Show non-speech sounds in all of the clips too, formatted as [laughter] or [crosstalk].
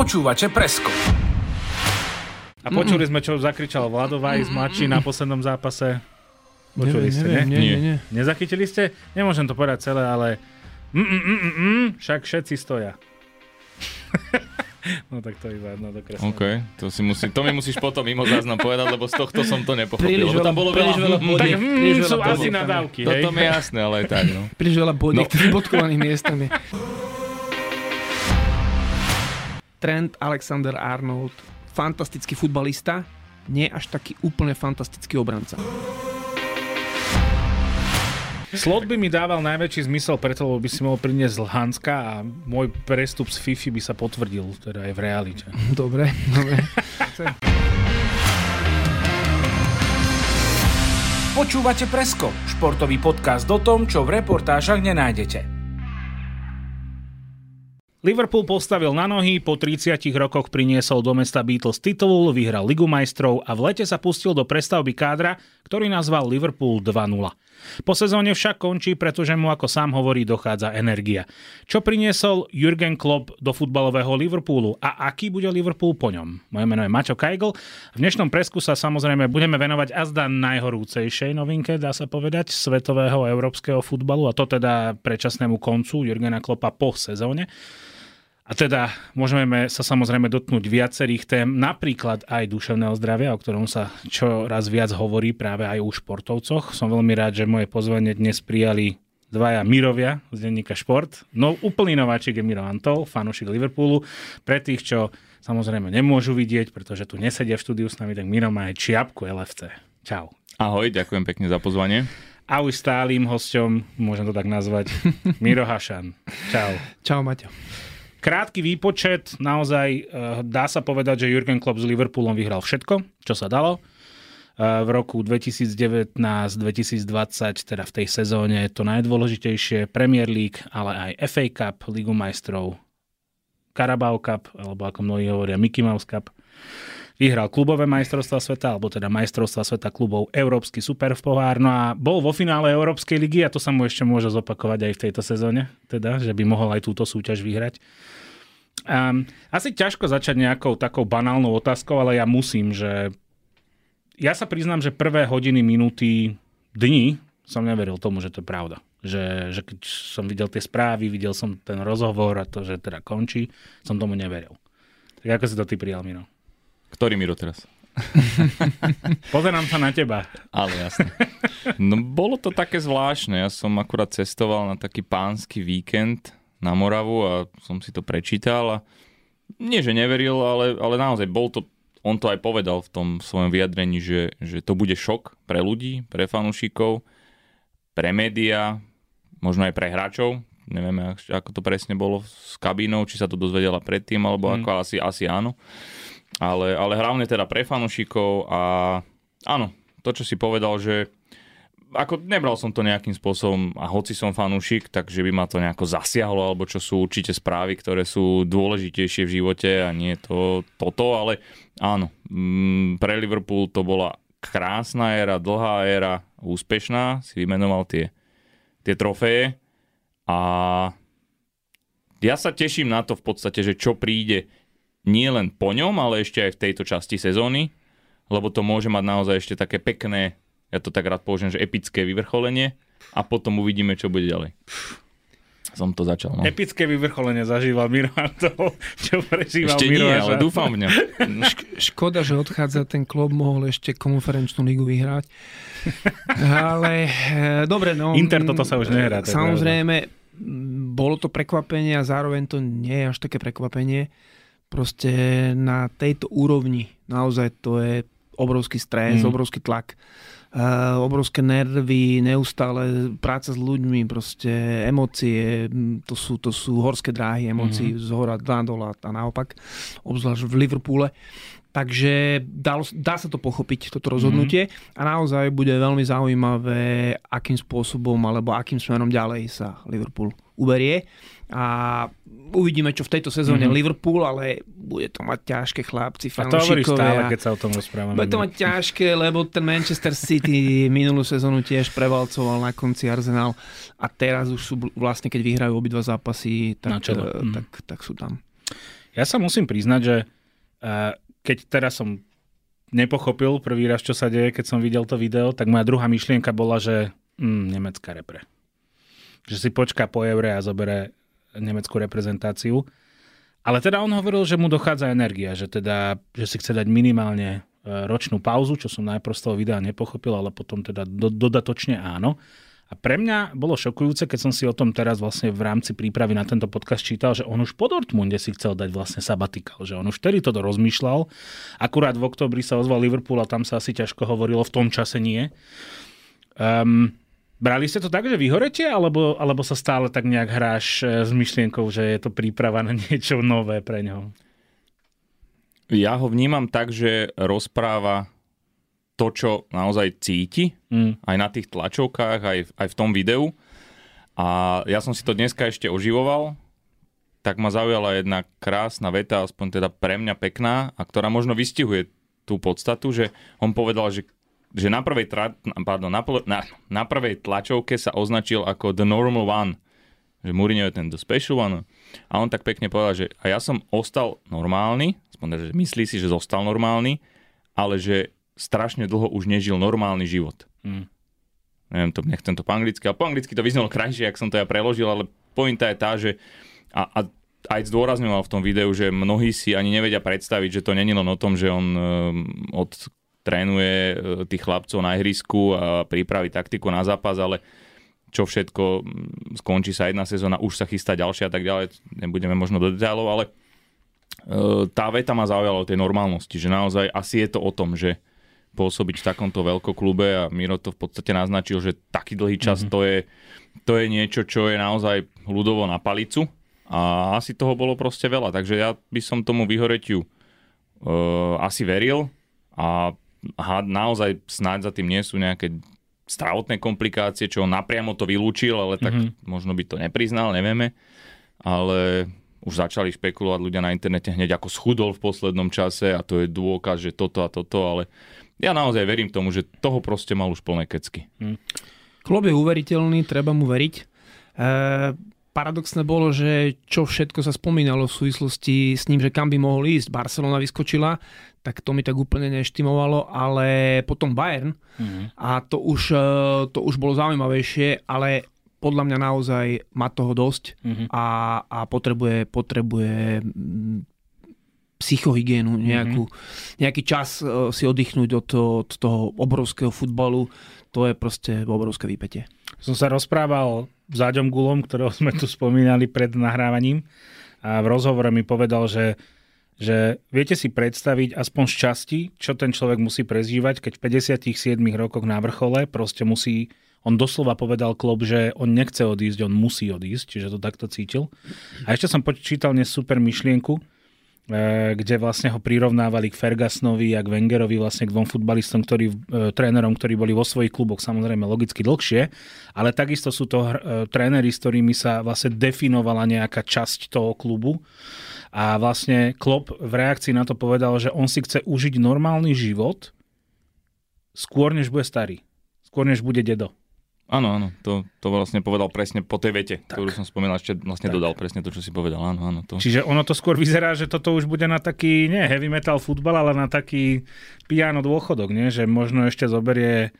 Počúvate Presko. A počuli sme, čo zakričal Vlado Vajs mladší na poslednom zápase. Počuli neviem, ste, neviem, nie? nie, nie, nie. Nezachytili ste? Nemôžem to povedať celé, ale... Mm, mm, mm, mm, mm, však všetci stoja. [laughs] no tak to iba jedno dokreslenie. OK, to, si musí, to mi musíš potom mimo záznam povedať, lebo z tohto som to nepochopil. Príliš lebo tam veľa- bolo príliš veľa... veľa bodiek. Tak mm, príliš veľa sú asi nadávky, hej? toto mi je jasné, ale aj tak, no. Príliš veľa bodiek, No. vybodkovaných miestami. [laughs] Trent Alexander-Arnold, fantastický futbalista, nie až taký úplne fantastický obranca. Slot by mi dával najväčší zmysel preto, lebo by si mohol priniesť Hanska a môj prestup z Fifi by sa potvrdil, teda aj v realite. [laughs] Dobre, dobre. Počúvate Presko, športový podcast o tom, čo v reportážach nenájdete. Liverpool postavil na nohy, po 30 rokoch priniesol do mesta Beatles titul, vyhral Ligu majstrov a v lete sa pustil do prestavby kádra, ktorý nazval Liverpool 2-0. Po sezóne však končí, pretože mu, ako sám hovorí, dochádza energia. Čo priniesol Jurgen Klopp do futbalového Liverpoolu a aký bude Liverpool po ňom? Moje meno je Maťo Kajgl. V dnešnom presku sa samozrejme budeme venovať azda najhorúcejšej novinke, dá sa povedať, svetového európskeho futbalu a to teda predčasnému koncu Jurgena Kloppa po sezóne. A teda môžeme sa samozrejme dotknúť viacerých tém, napríklad aj duševného zdravia, o ktorom sa čoraz viac hovorí práve aj u športovcoch. Som veľmi rád, že moje pozvanie dnes prijali dvaja Mirovia z denníka Šport. No úplný nováčik je Miro Antol, fanúšik Liverpoolu. Pre tých, čo samozrejme nemôžu vidieť, pretože tu nesedia v štúdiu s nami, tak Miro má aj čiapku LFC. Čau. Ahoj, ďakujem pekne za pozvanie. A už stálým hosťom, môžem to tak nazvať, [laughs] Miro Hašan. Čau. Čau, Maťo. Krátky výpočet, naozaj eh, dá sa povedať, že Jurgen Klopp s Liverpoolom vyhral všetko, čo sa dalo. Eh, V roku 2019-2020, teda v tej sezóne, to najdôležitejšie Premier League, ale aj FA Cup, Ligu majstrov, Carabao Cup, alebo ako mnohí hovoria Mickey Mouse Cup. Vyhral klubové majstrovstva sveta, alebo teda majstrovstva sveta klubov Európsky super v pohár. No a bol vo finále Európskej ligy a to sa mu ešte môže zopakovať aj v tejto sezóne, teda, že by mohol aj túto súťaž vyhrať. Um, asi ťažko začať nejakou takou banálnou otázkou, ale ja musím, že ja sa priznám, že prvé hodiny, minúty, dni som neveril tomu, že to je pravda. Že, že keď som videl tie správy, videl som ten rozhovor a to, že teda končí, som tomu neveril. Tak ako si to ty prijal, Miro? Ktorý Miro teraz? [laughs] Pozerám sa na teba. Ale jasne. No bolo to také zvláštne. Ja som akurát cestoval na taký pánsky víkend na Moravu a som si to prečítal a nie, že neveril, ale, ale naozaj bol to, on to aj povedal v tom svojom vyjadrení, že, že to bude šok pre ľudí, pre fanúšikov, pre médiá, možno aj pre hráčov. Nevieme, ako to presne bolo s kabínou, či sa to dozvedela predtým, alebo Mm. ako asi, asi áno. Ale, ale hlavne teda pre fanúšikov a áno, to, čo si povedal, že ako nebral som to nejakým spôsobom a hoci som fanúšik, takže by ma to nejako zasiahlo, alebo čo sú určite správy, ktoré sú dôležitejšie v živote a nie to, toto, ale áno, mm, pre Liverpool to bola krásna éra, dlhá éra, úspešná, si vymenoval tie, tie trofeje. A ja sa teším na to v podstate, že čo príde nie len po ňom, ale ešte aj v tejto časti sezóny, lebo to môže mať naozaj ešte také pekné, ja to tak rád použijem, že epické vyvrcholenie a potom uvidíme, čo bude ďalej. Som to začal, no. Epické vyvrcholenie zažíval Miro Antol, čo prežíval Ešte Miro nie, ale dúfam v ňom. [laughs] Škoda, že odchádza ten klub, mohol ešte konferenčnú ligu vyhrať. Ale e, dobre, no. Inter toto sa už nehrá, to Samozrejme, m, bolo to prekvapenie a zároveň to nie je až také prekvapenie. Proste na tejto úrovni naozaj to je obrovský stres, Mm. mm. obrovský tlak. Uh, obrovské nervy, neustále práca s ľuďmi, proste emócie, to sú, to sú horské dráhy emócií mm-hmm. z hora na dole a naopak, obzvlášť v Liverpoole. Takže dá, dá sa to pochopiť, toto rozhodnutie mm-hmm. a naozaj bude veľmi zaujímavé, akým spôsobom alebo akým smerom ďalej sa Liverpool uberie. A uvidíme, čo v tejto sezóne Mhm. mm-hmm. Liverpool, ale bude to mať ťažké chlapci, A to stále, fanúšikovia. keď sa o tom rozprávame. Bude to mať ťažké, lebo ten Manchester City [laughs] minulú sezónu tiež prevalcoval na konci Arsenal a teraz už sú vlastne, keď vyhrajú obidva zápasy, tak, čele. eh, Mm. tak, tak sú tam. Ja sa musím priznať, že uh, keď teraz som nepochopil prvý raz, čo sa deje, keď som videl to video, tak moja druhá myšlienka bola, že mm, nemecká repre. Že si počká po eure a zobere nemeckú reprezentáciu. Ale teda on hovoril, že mu dochádza energia, že teda, že si chce dať minimálne e, ročnú pauzu, čo som najprv z toho videa nepochopil, ale potom teda do, dodatočne áno. A pre mňa bolo šokujúce, keď som si o tom teraz vlastne v rámci prípravy na tento podcast čítal, že on už po Dortmunde si chcel dať vlastne sabatikal, že on už vtedy to rozmýšľal. Akurát v oktobri sa ozval Liverpool a tam sa asi ťažko hovorilo, v tom čase nie. Um, brali ste to tak, že vyhorete, alebo, alebo sa stále tak nejak hráš e, s myšlienkou, že je to príprava na [laughs] niečo nové pre ňo? Ja ho vnímam tak, že rozpráva to, čo naozaj cíti, mm. aj na tých tlačovkách, aj, aj v tom videu. A ja som si to dneska ešte oživoval, tak ma zaujala jedna krásna veta, aspoň teda pre mňa pekná, a ktorá možno vystihuje tú podstatu, že on povedal, že, že na, prvej tra, pardon, na, na, na prvej tlačovke sa označil ako the normal one, že Mourinho je ten the special one. A on tak pekne povedal, že a ja som ostal normálny, aspoň teda, že myslí si, že zostal normálny, ale že strašne dlho už nežil normálny život. Mm. Neviem, to, nechcem to po anglicky, ale po anglicky to vyznalo krajšie, ak som to ja preložil, ale pointa je tá, že a, a aj zdôrazňoval v tom videu, že mnohí si ani nevedia predstaviť, že to není len o tom, že on um, od trénuje uh, tých chlapcov na ihrisku a pripraví taktiku na zápas, ale čo všetko, skončí sa jedna sezóna, už sa chystá ďalšia a tak ďalej, nebudeme možno do detailov, ale uh, tá veta ma zaujala o tej normálnosti, že naozaj asi je to o tom, že pôsobiť v takomto veľkoklube a Miro to v podstate naznačil, že taký dlhý čas mm-hmm. to, je, to je niečo, čo je naozaj ľudovo na palicu a asi toho bolo proste veľa, takže ja by som tomu vyhoretiu uh, asi veril a, a naozaj snáď za tým nie sú nejaké zdravotné komplikácie, čo on napriamo to vylúčil, ale tak mm-hmm. možno by to nepriznal, nevieme. Ale už začali špekulovať ľudia na internete hneď ako schudol v poslednom čase a to je dôkaz, že toto a toto, ale ja naozaj verím tomu, že toho proste mal už plné kecky. Hmm. Klob je uveriteľný, treba mu veriť. E, paradoxné bolo, že čo všetko sa spomínalo v súvislosti s ním, že kam by mohol ísť. Barcelona vyskočila, tak to mi tak úplne neštimovalo, ale potom Bayern hmm. a to už, e, to už bolo zaujímavejšie, ale podľa mňa naozaj má toho dosť mm-hmm. a, a potrebuje, potrebuje psychohygienu, nejakú, mm-hmm. nejaký čas uh, si oddychnúť od toho, od toho obrovského futbalu. To je proste obrovské výpetie. Som sa rozprával s Áďom Gulom, ktorého sme tu spomínali pred nahrávaním a v rozhovore mi povedal, že že viete si predstaviť aspoň z časti, čo ten človek musí prežívať, keď v 57 rokoch na vrchole proste musí, on doslova povedal klub, že on nechce odísť, on musí odísť, čiže to takto cítil. A ešte som počítal dnes super myšlienku, E, kde vlastne ho prirovnávali k Fergusonovi a k Wengerovi, vlastne k dvom futbalistom, ktorí, e, trénerom, ktorí boli vo svojich kluboch samozrejme logicky dlhšie, ale takisto sú to e, tréneri, s ktorými sa vlastne definovala nejaká časť toho klubu a vlastne Klopp v reakcii na to povedal, že on si chce užiť normálny život skôr, než bude starý. Skôr, než bude dedo. Áno, áno, to, to vlastne povedal presne po tej vete, tak. ktorú som spomínal, ešte vlastne tak. dodal presne to, čo si povedal. Áno, áno, to. Čiže ono to skôr vyzerá, že toto už bude na taký, nie heavy metal futbal, ale na taký piano dôchodok, nie? že možno ešte zoberie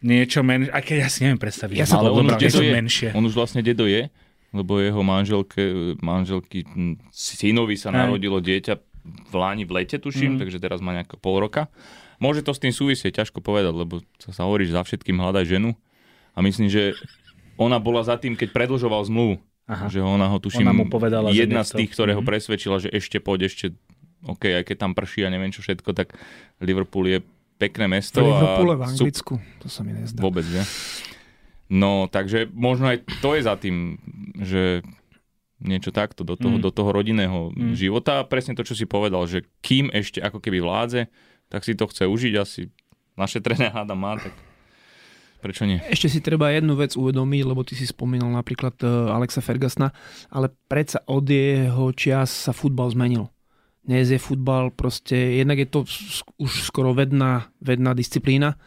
niečo menšie, aj keď ja si neviem predstaviť. Ja sa ale on už, dedo je, menšie. on už vlastne dedo je, lebo jeho manželke, manželky, synovi sa narodilo dieťa v Láni v lete, tuším, mm. takže teraz má nejako pol roka. Môže to s tým súvisieť, ťažko povedať, lebo sa hovorí, že za všetkým hľadaj ženu. A myslím, že ona bola za tým, keď predlžoval zmluvu. Aha. Že ona ho tuším, ona mu povedala, jedna z tých, ktoré ho mhm. presvedčila, že ešte poď, ešte OK, aj keď tam prší a neviem čo všetko, tak Liverpool je pekné mesto. Liverpool a... v Anglicku, to sa mi nezdá. Vôbec, že? No, takže možno aj to je za tým, že niečo takto do toho, mm. do toho rodinného mm. života. A presne to, čo si povedal, že kým ešte ako keby vládze, tak si to chce užiť asi. Naše trené háda má, tak prečo nie? Ešte si treba jednu vec uvedomiť, lebo ty si spomínal napríklad e, Alexa Fergusona, ale predsa od jeho čias sa futbal zmenil. Dnes je futbal proste, jednak je to už skoro vedná, vedná disciplína.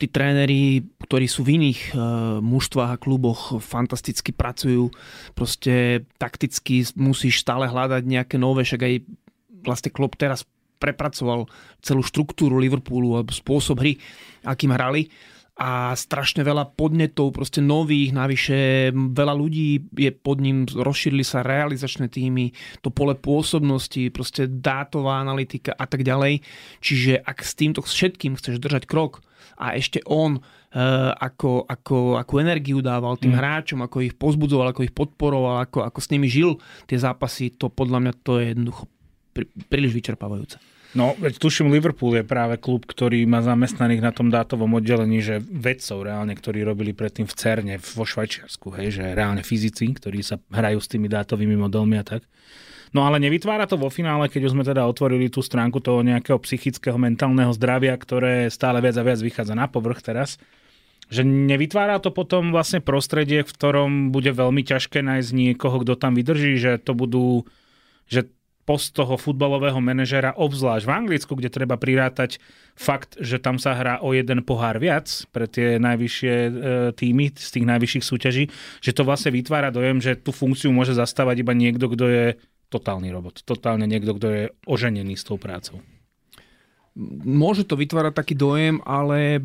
Tí tréneri, ktorí sú v iných mužstvách a kluboch, fantasticky pracujú. Proste takticky musíš stále hľadať nejaké nové, však aj vlastne Klopp teraz prepracoval celú štruktúru Liverpoolu alebo spôsob hry, akým hrali a strašne veľa podnetov, proste nových, navyše veľa ľudí je pod ním, rozšírili sa realizačné týmy, to pole pôsobnosti, proste dátová analytika a tak ďalej. Čiže ak s týmto všetkým chceš držať krok a ešte on uh, ako, ako, ako energiu dával tým mm. hráčom, ako ich pozbudzoval, ako ich podporoval, ako, ako s nimi žil tie zápasy, to podľa mňa to je jednoducho prí, príliš vyčerpávajúce. No, veď tuším, Liverpool je práve klub, ktorý má zamestnaných na tom dátovom oddelení, že vedcov reálne, ktorí robili predtým v CERNE vo Švajčiarsku, hej, že reálne fyzici, ktorí sa hrajú s tými dátovými modelmi a tak. No ale nevytvára to vo finále, keď už sme teda otvorili tú stránku toho nejakého psychického, mentálneho zdravia, ktoré stále viac a viac vychádza na povrch teraz, že nevytvára to potom vlastne prostredie, v ktorom bude veľmi ťažké nájsť niekoho, kto tam vydrží, že to budú, že post toho futbalového manažera, obzvlášť v Anglicku, kde treba prirátať fakt, že tam sa hrá o jeden pohár viac pre tie najvyššie e, týmy z tých najvyšších súťaží, že to vlastne vytvára dojem, že tú funkciu môže zastávať iba niekto, kto je totálny robot, totálne niekto, kto je oženený s tou prácou. Môže to vytvárať taký dojem, ale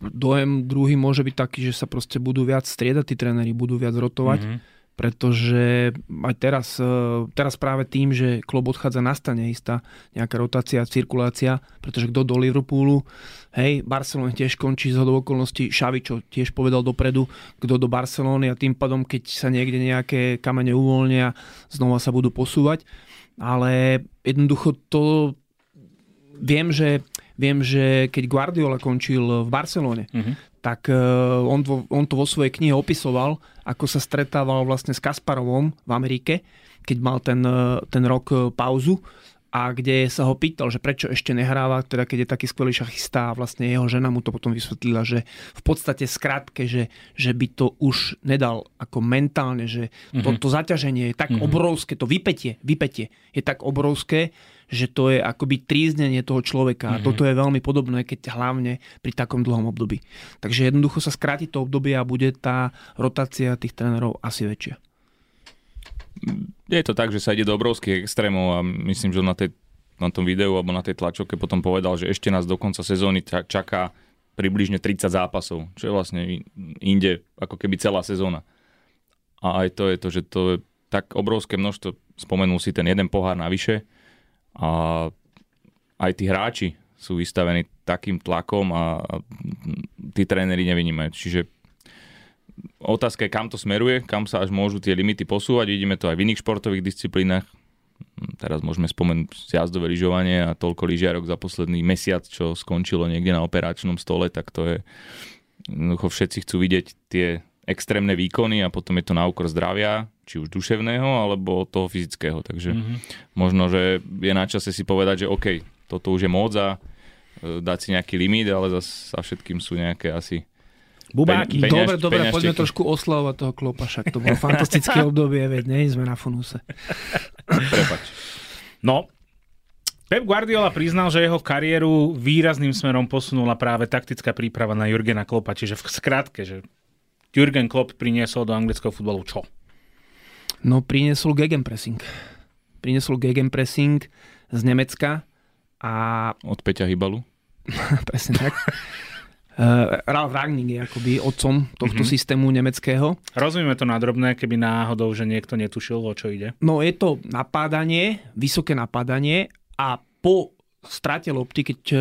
dojem druhý môže byť taký, že sa proste budú viac striedať tí tréneri, budú viac rotovať. Mm-hmm pretože aj teraz, e, teraz práve tým, že klub odchádza, nastane istá nejaká rotácia, cirkulácia, pretože kto do Liverpoolu, hej, Barcelona tiež končí z hodou okolností, Šavi, čo tiež povedal dopredu, kto do Barcelony a tým pádom, keď sa niekde nejaké kamene uvoľnia, znova sa budú posúvať. Ale jednoducho to viem, že Viem, že keď Guardiola končil v Barcelone, uh-huh. Tak e, on, on to vo svojej knihe opisoval, ako sa stretával vlastne s Kasparovom v Amerike, keď mal ten, e, ten rok e, pauzu a kde sa ho pýtal, že prečo ešte nehráva, teda keď je taký skvelý šachista a vlastne jeho žena mu to potom vysvetlila, že v podstate skrátke, že, že by to už nedal ako mentálne, že to, uh-huh. to zaťaženie je tak uh-huh. obrovské, to vypetie, vypetie je tak obrovské, že to je akoby tríznenie toho človeka. Mm-hmm. A toto je veľmi podobné, keď hlavne pri takom dlhom období. Takže jednoducho sa skráti to obdobie a bude tá rotácia tých trénerov asi väčšia. Je to tak, že sa ide do obrovských extrémov a myslím, že na, tej, na tom videu alebo na tej tlačovke potom povedal, že ešte nás do konca sezóny čaká približne 30 zápasov, čo je vlastne inde ako keby celá sezóna. A aj to je to, že to je tak obrovské množstvo, spomenul si ten jeden pohár navyše, a aj tí hráči sú vystavení takým tlakom a tí tréneri nevynímajú. Čiže otázka je, kam to smeruje, kam sa až môžu tie limity posúvať. Vidíme to aj v iných športových disciplínach. Teraz môžeme spomenúť jazdové lyžovanie a toľko lyžiarok za posledný mesiac, čo skončilo niekde na operačnom stole, tak to je... Jednoducho všetci chcú vidieť tie extrémne výkony a potom je to na úkor zdravia, či už duševného, alebo toho fyzického. Takže mm-hmm. možno, že je na čase si povedať, že OK, toto už je moc a e, dať si nejaký limit, ale zase za všetkým sú nejaké asi Bubáky. Peňaž, dobre, dobre, poďme trošku oslavovať toho klopa, však to bolo fantastické obdobie, veď nie sme na funuse. Prepač. No, Pep Guardiola priznal, že jeho kariéru výrazným smerom posunula práve taktická príprava na Jurgena Klopa, čiže v skratke, že Jürgen Klopp priniesol do anglického futbalu čo? No priniesol gegenpressing. Priniesol gegenpressing z Nemecka a... Od Peťa Hybalu? [laughs] Presne tak. Uh, Ralf Ragning je akoby otcom tohto mm-hmm. systému nemeckého. Rozumíme to na drobné, keby náhodou, že niekto netušil, o čo ide. No je to napádanie, vysoké napádanie a po strate lopty, keď uh,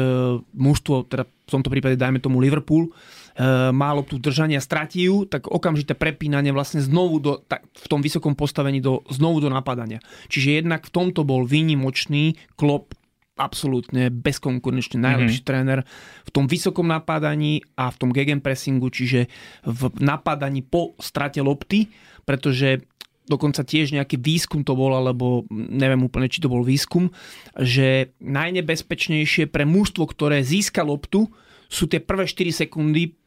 mužstvo, teda v tomto prípade dajme tomu Liverpool, uh, má loptu držania, stratí ju, tak okamžité prepínanie vlastne znovu do, tak, v tom vysokom postavení do, znovu do napadania. Čiže jednak v tomto bol výnimočný klop absolútne bezkonkurenčne najlepší mm-hmm. tréner v tom vysokom napádaní a v tom gegenpressingu, čiže v napádaní po strate lopty, pretože dokonca tiež nejaký výskum to bol, alebo neviem úplne, či to bol výskum, že najnebezpečnejšie pre mužstvo, ktoré získa loptu, sú tie prvé 4 sekundy,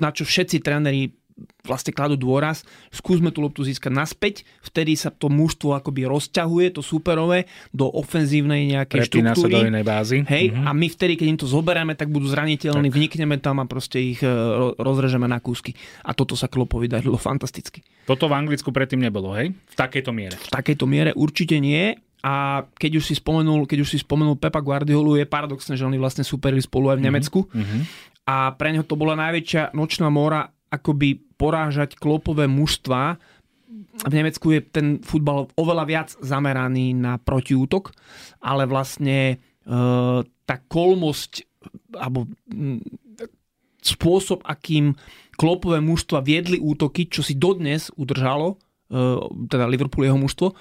na čo všetci tréneri vlastne kladú dôraz, skúsme tú loptu získať naspäť, vtedy sa to mužstvo akoby rozťahuje, to superové, do ofenzívnej nejakej Prepína sa štruktúry. do inej bázy. Hej, Mhm. a my vtedy, keď im to zoberieme, tak budú zraniteľní, Tak. vnikneme tam a proste ich e, ro- rozrežeme na kúsky. A toto sa Klopovi darilo [laughs] fantasticky. Toto v Anglicku predtým nebolo, hej? V takejto miere. V takejto miere určite nie. A keď už si spomenul, keď už si spomenul Pepa Guardiolu, je paradoxné, že oni vlastne superili spolu aj v Nemecku. Mhm. A pre neho to bola najväčšia nočná mora akoby porážať klopové mužstva. V Nemecku je ten futbal oveľa viac zameraný na protiútok, ale vlastne e, tá kolmosť alebo mm, spôsob, akým klopové mužstva viedli útoky, čo si dodnes udržalo, e, teda Liverpool jeho mužstvo,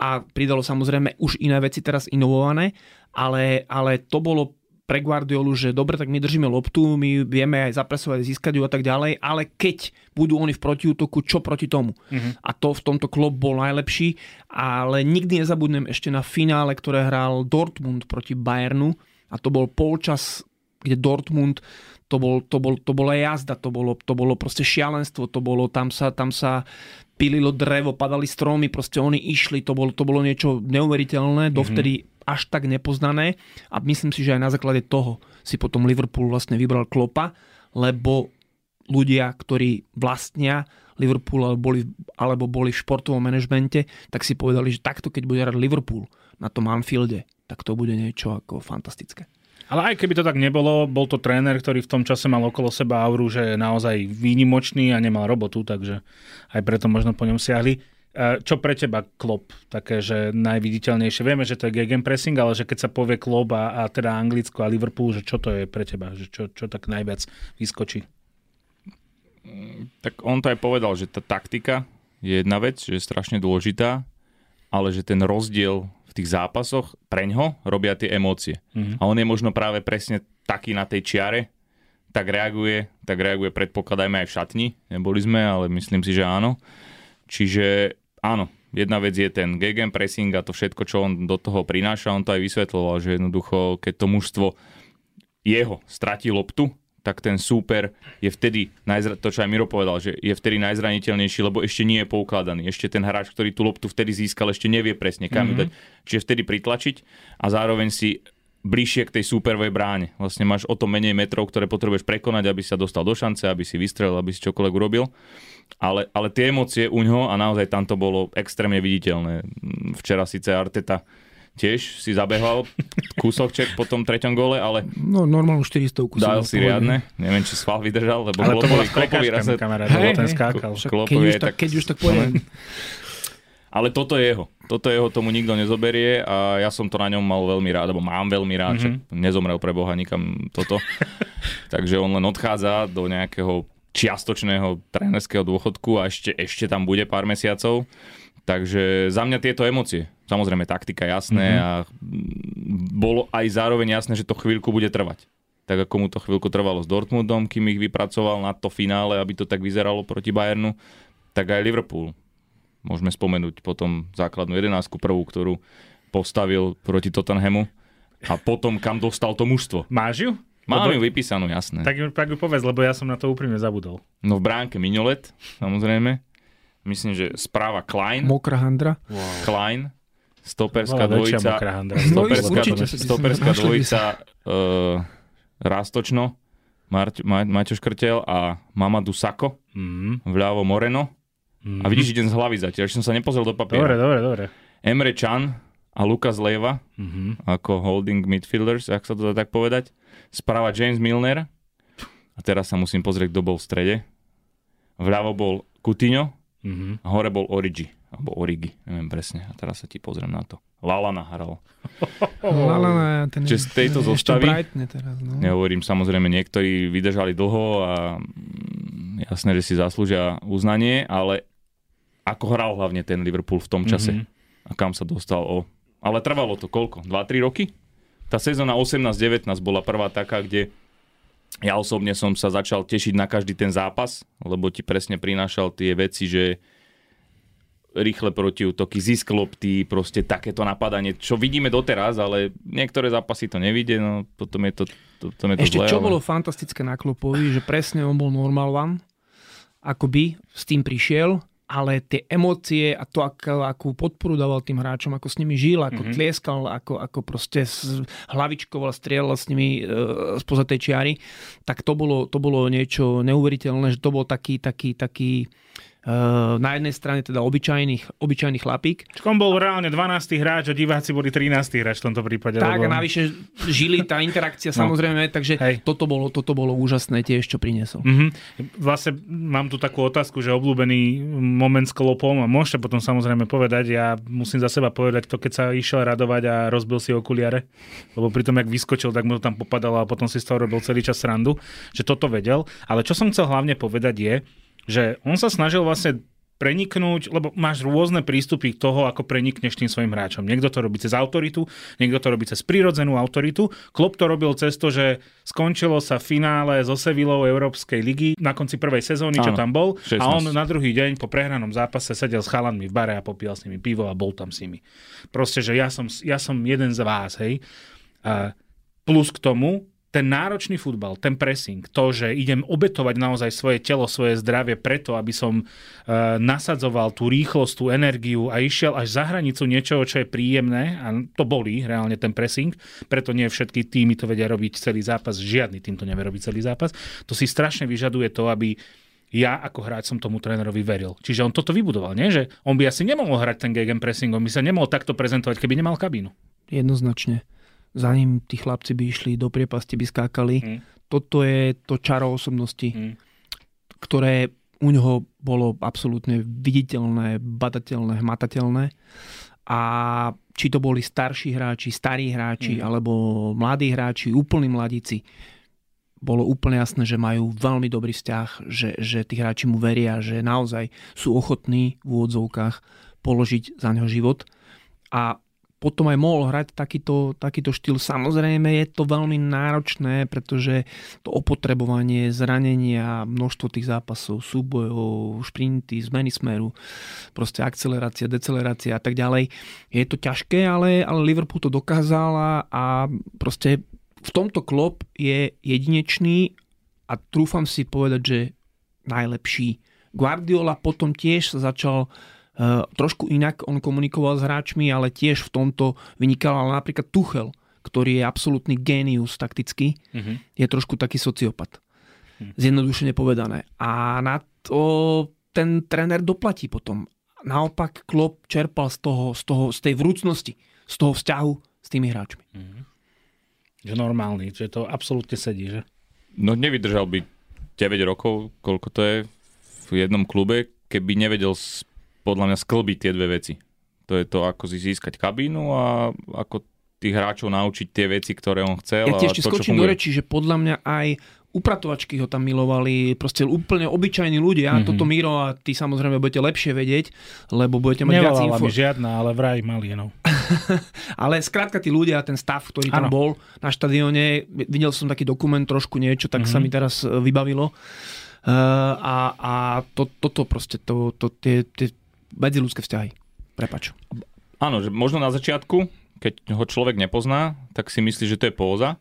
a pridalo samozrejme už iné veci teraz inovované, ale, ale to bolo pre Guardiolu, že dobre, tak my držíme loptu, my vieme aj zapresovať, získať ju a tak ďalej, ale keď budú oni v protiútoku, čo proti tomu? Mhm. A to v tomto klop bol najlepší, ale nikdy nezabudnem ešte na finále, ktoré hral Dortmund proti Bayernu a to bol polčas, kde Dortmund to, bol, to, bol, to bola jazda, to bolo, to bolo proste šialenstvo, to bolo, tam sa, tam sa pililo drevo, padali stromy, proste oni išli, to bolo, to bolo niečo neuveriteľné, dovtedy až tak nepoznané a myslím si, že aj na základe toho si potom Liverpool vlastne vybral Klopa, lebo ľudia, ktorí vlastnia Liverpool alebo boli, alebo boli v športovom manažmente, tak si povedali, že takto keď bude hrať Liverpool na tom Anfielde, tak to bude niečo ako fantastické. Ale aj keby to tak nebolo, bol to tréner, ktorý v tom čase mal okolo seba auru, že je naozaj výnimočný a nemal robotu, takže aj preto možno po ňom siahli. Čo pre teba klop, také, že najviditeľnejšie? Vieme, že to je gegenpressing, ale že keď sa povie klop a, a teda Anglicko a Liverpool, že čo to je pre teba? Že čo, čo tak najviac vyskočí? Tak on to aj povedal, že tá taktika je jedna vec, že je strašne dôležitá, ale že ten rozdiel v tých zápasoch preňho robia tie emócie. Mhm. A on je možno práve presne taký na tej čiare, tak reaguje, tak reaguje predpokladajme aj v šatni. Neboli sme, ale myslím si, že áno. Čiže áno, jedna vec je ten gegenpressing a to všetko, čo on do toho prináša, on to aj vysvetloval, že jednoducho, keď to mužstvo jeho stratí loptu, tak ten súper je vtedy, najzra- to čo aj Miro povedal, že je vtedy najzraniteľnejší, lebo ešte nie je poukladaný. Ešte ten hráč, ktorý tú loptu vtedy získal, ešte nevie presne kam mm-hmm. dať. Čiže vtedy pritlačiť a zároveň si bližšie k tej súperovej bráne. Vlastne máš o to menej metrov, ktoré potrebuješ prekonať, aby sa dostal do šance, aby si vystrelil, aby si čokoľvek urobil. Ale, ale tie emócie u ňoho a naozaj tam to bolo extrémne viditeľné. Včera síce Arteta tiež si zabehal kúsokček po tom treťom gole, ale No normálnu 400 kusov. dal si riadne. Neviem, či sval vydržal, lebo Ale to bola Klopovi raz- kamarát, lebo ten skákal. Však Klopovi keď, už tak, keď už tak poviem. Ale toto je jeho. Toto jeho tomu nikto nezoberie a ja som to na ňom mal veľmi rád, alebo mám veľmi rád, mm-hmm. nezomrel pre Boha nikam toto. [laughs] Takže on len odchádza do nejakého čiastočného trénerského dôchodku a ešte, ešte tam bude pár mesiacov. Takže za mňa tieto emócie, samozrejme taktika jasné mm-hmm. a bolo aj zároveň jasné, že to chvíľku bude trvať. Tak ako mu to chvíľku trvalo s Dortmundom, kým ich vypracoval na to finále, aby to tak vyzeralo proti Bayernu, tak aj Liverpool. Môžeme spomenúť potom základnú jedenáctku prvú, ktorú postavil proti Tottenhamu a potom kam dostal to mužstvo. Máš ju? Mám Lebo- ju vypísanú, jasné. Tak, tak ju povedz, lebo ja som na to úprimne zabudol. No v bránke Mignolet, samozrejme. Myslím, že správa Klein. Mokrá handra. Klein. Stoperská Bola dvojica. No, [laughs] Stoperská, stoperská dvojica uh, Rastočno, Marť, Ma, Maťo Škrtel a Mamadou Sako. Mm, Vľavo Moreno. mm. A vidíš, idem z hlavy zatiaľ, ešte som sa nepozrel do Dobre, papiera. dobre, dobre. Emre Can a Lukas Leva Mhm. ako holding midfielders, ak sa to dá tak povedať. Správa James Milner. A teraz sa musím pozrieť, kto bol v strede. Vľavo bol Coutinho Mhm. a hore bol Origi. Alebo Origi, neviem presne. A teraz sa ti pozriem na to. Lalana hral. [laughs] Lalana, ten Čiže z tejto zostavy- teraz, no. Nehovorím, samozrejme, niektorí vydržali dlho a mm, jasné, že si zaslúžia uznanie, ale ako hral hlavne ten Liverpool v tom čase Mhm. a kam sa dostal o... Ale trvalo to koľko? 2-3 roky? Tá sezóna 18-19 bola prvá taká, kde ja osobne som sa začal tešiť na každý ten zápas, lebo ti presne prinášal tie veci, že rýchle protiútoky, zisk lopty, proste takéto napadanie, čo vidíme doteraz, ale niektoré zápasy to nevidie, no potom je to, to, to je to Ešte zlé, čo ale... bolo fantastické na Klopovi, že presne on bol normal one akoby s tým prišiel, ale tie emócie a to, ako, akú podporu dával tým hráčom, ako s nimi žil, ako mm-hmm. tlieskal, ako, ako proste hlavičkoval, strieľal s nimi e, spoza tej čiary, tak to bolo, to bolo niečo neuveriteľné, že to bol taký, taký, taký na jednej strane teda obyčajný, obyčajný chlapík. On bol reálne 12. hráč a diváci boli 13. hráč v tomto prípade. Tak lebo... a navyše žili tá interakcia [laughs] no. samozrejme, takže toto bolo, toto bolo úžasné tiež, čo priniesol. Mm-hmm. Vlastne mám tu takú otázku, že obľúbený moment s klopom a môžete potom samozrejme povedať, ja musím za seba povedať to, keď sa išiel radovať a rozbil si okuliare, lebo pri tom, jak vyskočil, tak mu to tam popadalo a potom si z toho robil celý čas srandu, že toto vedel. Ale čo som chcel hlavne povedať je, že on sa snažil vlastne preniknúť, lebo máš rôzne prístupy k toho, ako prenikneš tým svojim hráčom. Niekto to robí cez autoritu, niekto to robí cez prírodzenú autoritu. Klopp to robil cez to, že skončilo sa finále so Sevillou Európskej ligy na konci prvej sezóny, čo Áno, tam bol. 16. A on na druhý deň po prehranom zápase sedel s chalanmi v bare a popíjal s nimi pivo a bol tam s nimi. Proste, že ja som, ja som jeden z vás, hej. A plus k tomu, ten náročný futbal, ten pressing, to, že idem obetovať naozaj svoje telo, svoje zdravie preto, aby som e, nasadzoval tú rýchlosť, tú energiu a išiel až za hranicu niečoho, čo je príjemné a to bolí reálne ten pressing, preto nie všetky týmy to vedia robiť celý zápas, žiadny tým to nevie robiť celý zápas. To si strašne vyžaduje to, aby ja ako hráč som tomu trénerovi veril. Čiže on toto vybudoval, nie? Že on by asi nemohol hrať ten pressing, on by sa nemohol takto prezentovať, keby nemal kabínu. Jednoznačne za ním tí chlapci by išli do priepasti, by skákali. Mm. Toto je to čaro osobnosti, mm. ktoré u neho bolo absolútne viditeľné, badateľné, hmatateľné. A či to boli starší hráči, starí hráči, mm. alebo mladí hráči, úplní mladíci, bolo úplne jasné, že majú veľmi dobrý vzťah, že, že tí hráči mu veria, že naozaj sú ochotní v úvodzovkách položiť za neho život. A potom aj mohol hrať takýto, takýto štýl. Samozrejme je to veľmi náročné, pretože to opotrebovanie, zranenia, množstvo tých zápasov, súbojov, šprinty, zmeny smeru, proste akcelerácia, decelerácia a tak ďalej. Je to ťažké, ale, ale Liverpool to dokázal a, proste v tomto klop je jedinečný a trúfam si povedať, že najlepší. Guardiola potom tiež sa začal trošku inak on komunikoval s hráčmi, ale tiež v tomto vynikal, ale napríklad Tuchel, ktorý je absolútny génius takticky, uh-huh. je trošku taký sociopat. Uh-huh. Zjednodušene povedané. A na to ten tréner doplatí potom. Naopak Klopp čerpal z, toho, z, toho, z tej vrúcnosti, z toho vzťahu s tými hráčmi. Uh-huh. Že normálny, že to absolútne sedí, že? No nevydržal by 9 rokov, koľko to je v jednom klube, keby nevedel podľa mňa sklbiť tie dve veci. To je to, ako si získať kabínu a ako tých hráčov naučiť tie veci, ktoré on chcel. Ja ti ešte to, skočím do reči, že podľa mňa aj upratovačky ho tam milovali, proste úplne obyčajní ľudia. Mm-hmm. Toto Miro a ty samozrejme budete lepšie vedieť, lebo budete mať Nevolala viac info. mi žiadna, ale vraj mali, no. [laughs] ale skrátka tí ľudia, ten stav, ktorý tam ano. bol na štadióne, videl som taký dokument, trošku niečo, tak mm-hmm. sa mi teraz e, vybavilo. Uh, a, a to, toto proste, to, to, tie, tie medziludské vzťahy. Prepač. Áno, že možno na začiatku, keď ho človek nepozná, tak si myslí, že to je póza.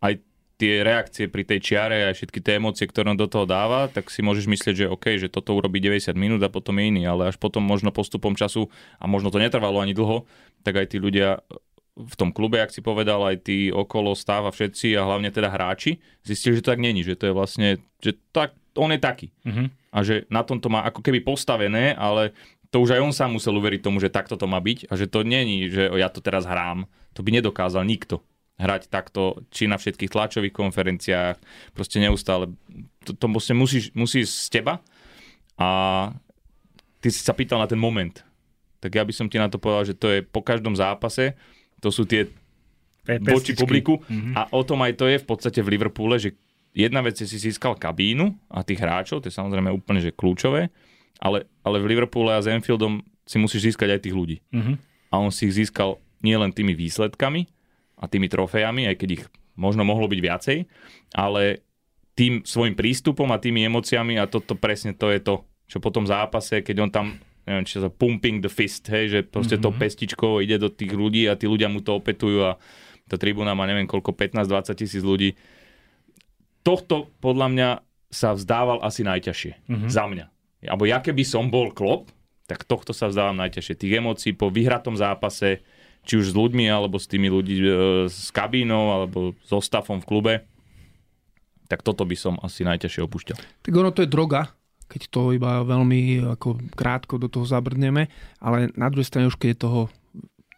Aj tie reakcie pri tej čiare a všetky tie emócie, ktoré on do toho dáva, tak si môžeš myslieť, že OK, že toto urobí 90 minút a potom je iný, ale až potom možno postupom času, a možno to netrvalo ani dlho, tak aj tí ľudia v tom klube, ak si povedal, aj tí okolo stáva všetci a hlavne teda hráči, zistili, že to tak není, že to je vlastne, že tak, on je taký. Uh-huh a že na tom to má ako keby postavené, ale to už aj on sám musel uveriť tomu, že takto to má byť a že to není, že ja to teraz hrám. To by nedokázal nikto hrať takto, či na všetkých tlačových konferenciách, proste neustále. To, to musí, musíš, musí z teba a ty si sa pýtal na ten moment. Tak ja by som ti na to povedal, že to je po každom zápase, to sú tie voči publiku mm-hmm. a o tom aj to je v podstate v Liverpoole, že jedna vec je si získal kabínu a tých hráčov, to je samozrejme úplne že kľúčové, ale, ale v Liverpoole a s Enfieldom si musíš získať aj tých ľudí. Uh-huh. A on si ich získal nielen tými výsledkami a tými trofejami, aj keď ich možno mohlo byť viacej, ale tým svojim prístupom a tými emóciami a toto presne to je to, čo po tom zápase, keď on tam neviem, či sa pumping the fist, hej, že proste mm-hmm. to mhm. pestičkou ide do tých ľudí a tí ľudia mu to opetujú a tá tribúna má neviem koľko, 15-20 tisíc ľudí tohto podľa mňa sa vzdával asi najťažšie. Mm-hmm. Za mňa. Alebo ja keby som bol klop, tak tohto sa vzdávam najťažšie. Tých emócií po vyhratom zápase, či už s ľuďmi, alebo s tými ľuďmi e, s kabínou, alebo so stafom v klube, tak toto by som asi najťažšie opúšťal. Tak ono to je droga, keď to iba veľmi ako krátko do toho zabrdneme, ale na druhej strane už keď je toho,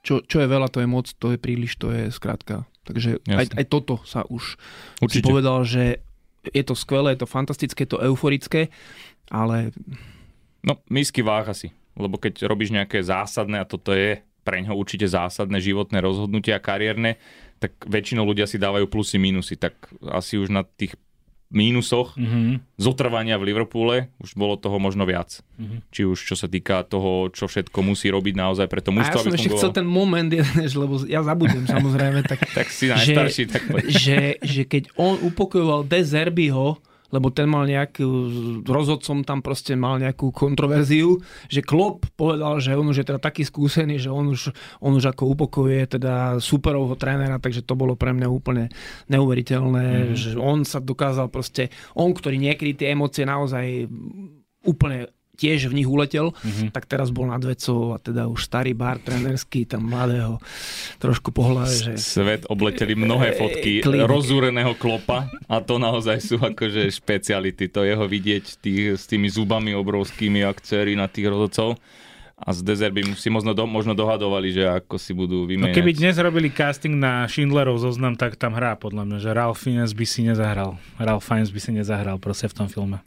čo, čo je veľa, to je moc, to je príliš, to je skrátka. Takže aj, aj toto sa už Určite. si povedal, že je to skvelé, je to fantastické, je to euforické, ale... No, misky váh asi. Lebo keď robíš nejaké zásadné, a toto je pre ňoho určite zásadné životné rozhodnutia kariérne, tak väčšinou ľudia si dávajú plusy, minusy. Tak asi už na tých mínusoch mm-hmm. zotrvania v Liverpoole už bolo toho možno viac. Mm-hmm. Či už čo sa týka toho, čo všetko musí robiť naozaj pre to mužstvo. A ja som ešte chcel ten moment, jeden, lebo ja zabudem samozrejme. Tak, [laughs] tak si najstarší, že, tak že, že keď on upokojoval De Zerbiho, lebo ten mal nejakú, rozhodcom tam proste mal nejakú kontroverziu, že Klopp povedal, že on už je teda taký skúsený, že on už, on už ako upokojuje teda superovho trénera, takže to bolo pre mňa úplne neuveriteľné, mm. že on sa dokázal proste, on, ktorý niekedy tie emócie naozaj úplne tiež v nich uletel, mm-hmm. tak teraz bol nad vecou a teda už starý bar trenerský, tam mladého trošku pohľave. Že... Svet obleteli mnohé fotky Klinik. rozúreného klopa a to naozaj sú akože špeciality. To jeho vidieť tých, s tými zubami obrovskými, ak na tých rozhodcov a z Desert by si možno, do, možno dohadovali, že ako si budú vymeniať. No keby dnes robili casting na Schindlerov zoznam, tak tam hrá podľa mňa, že Ralph Fiennes by si nezahral. Ralph Fiennes by si nezahral proste v tom filme.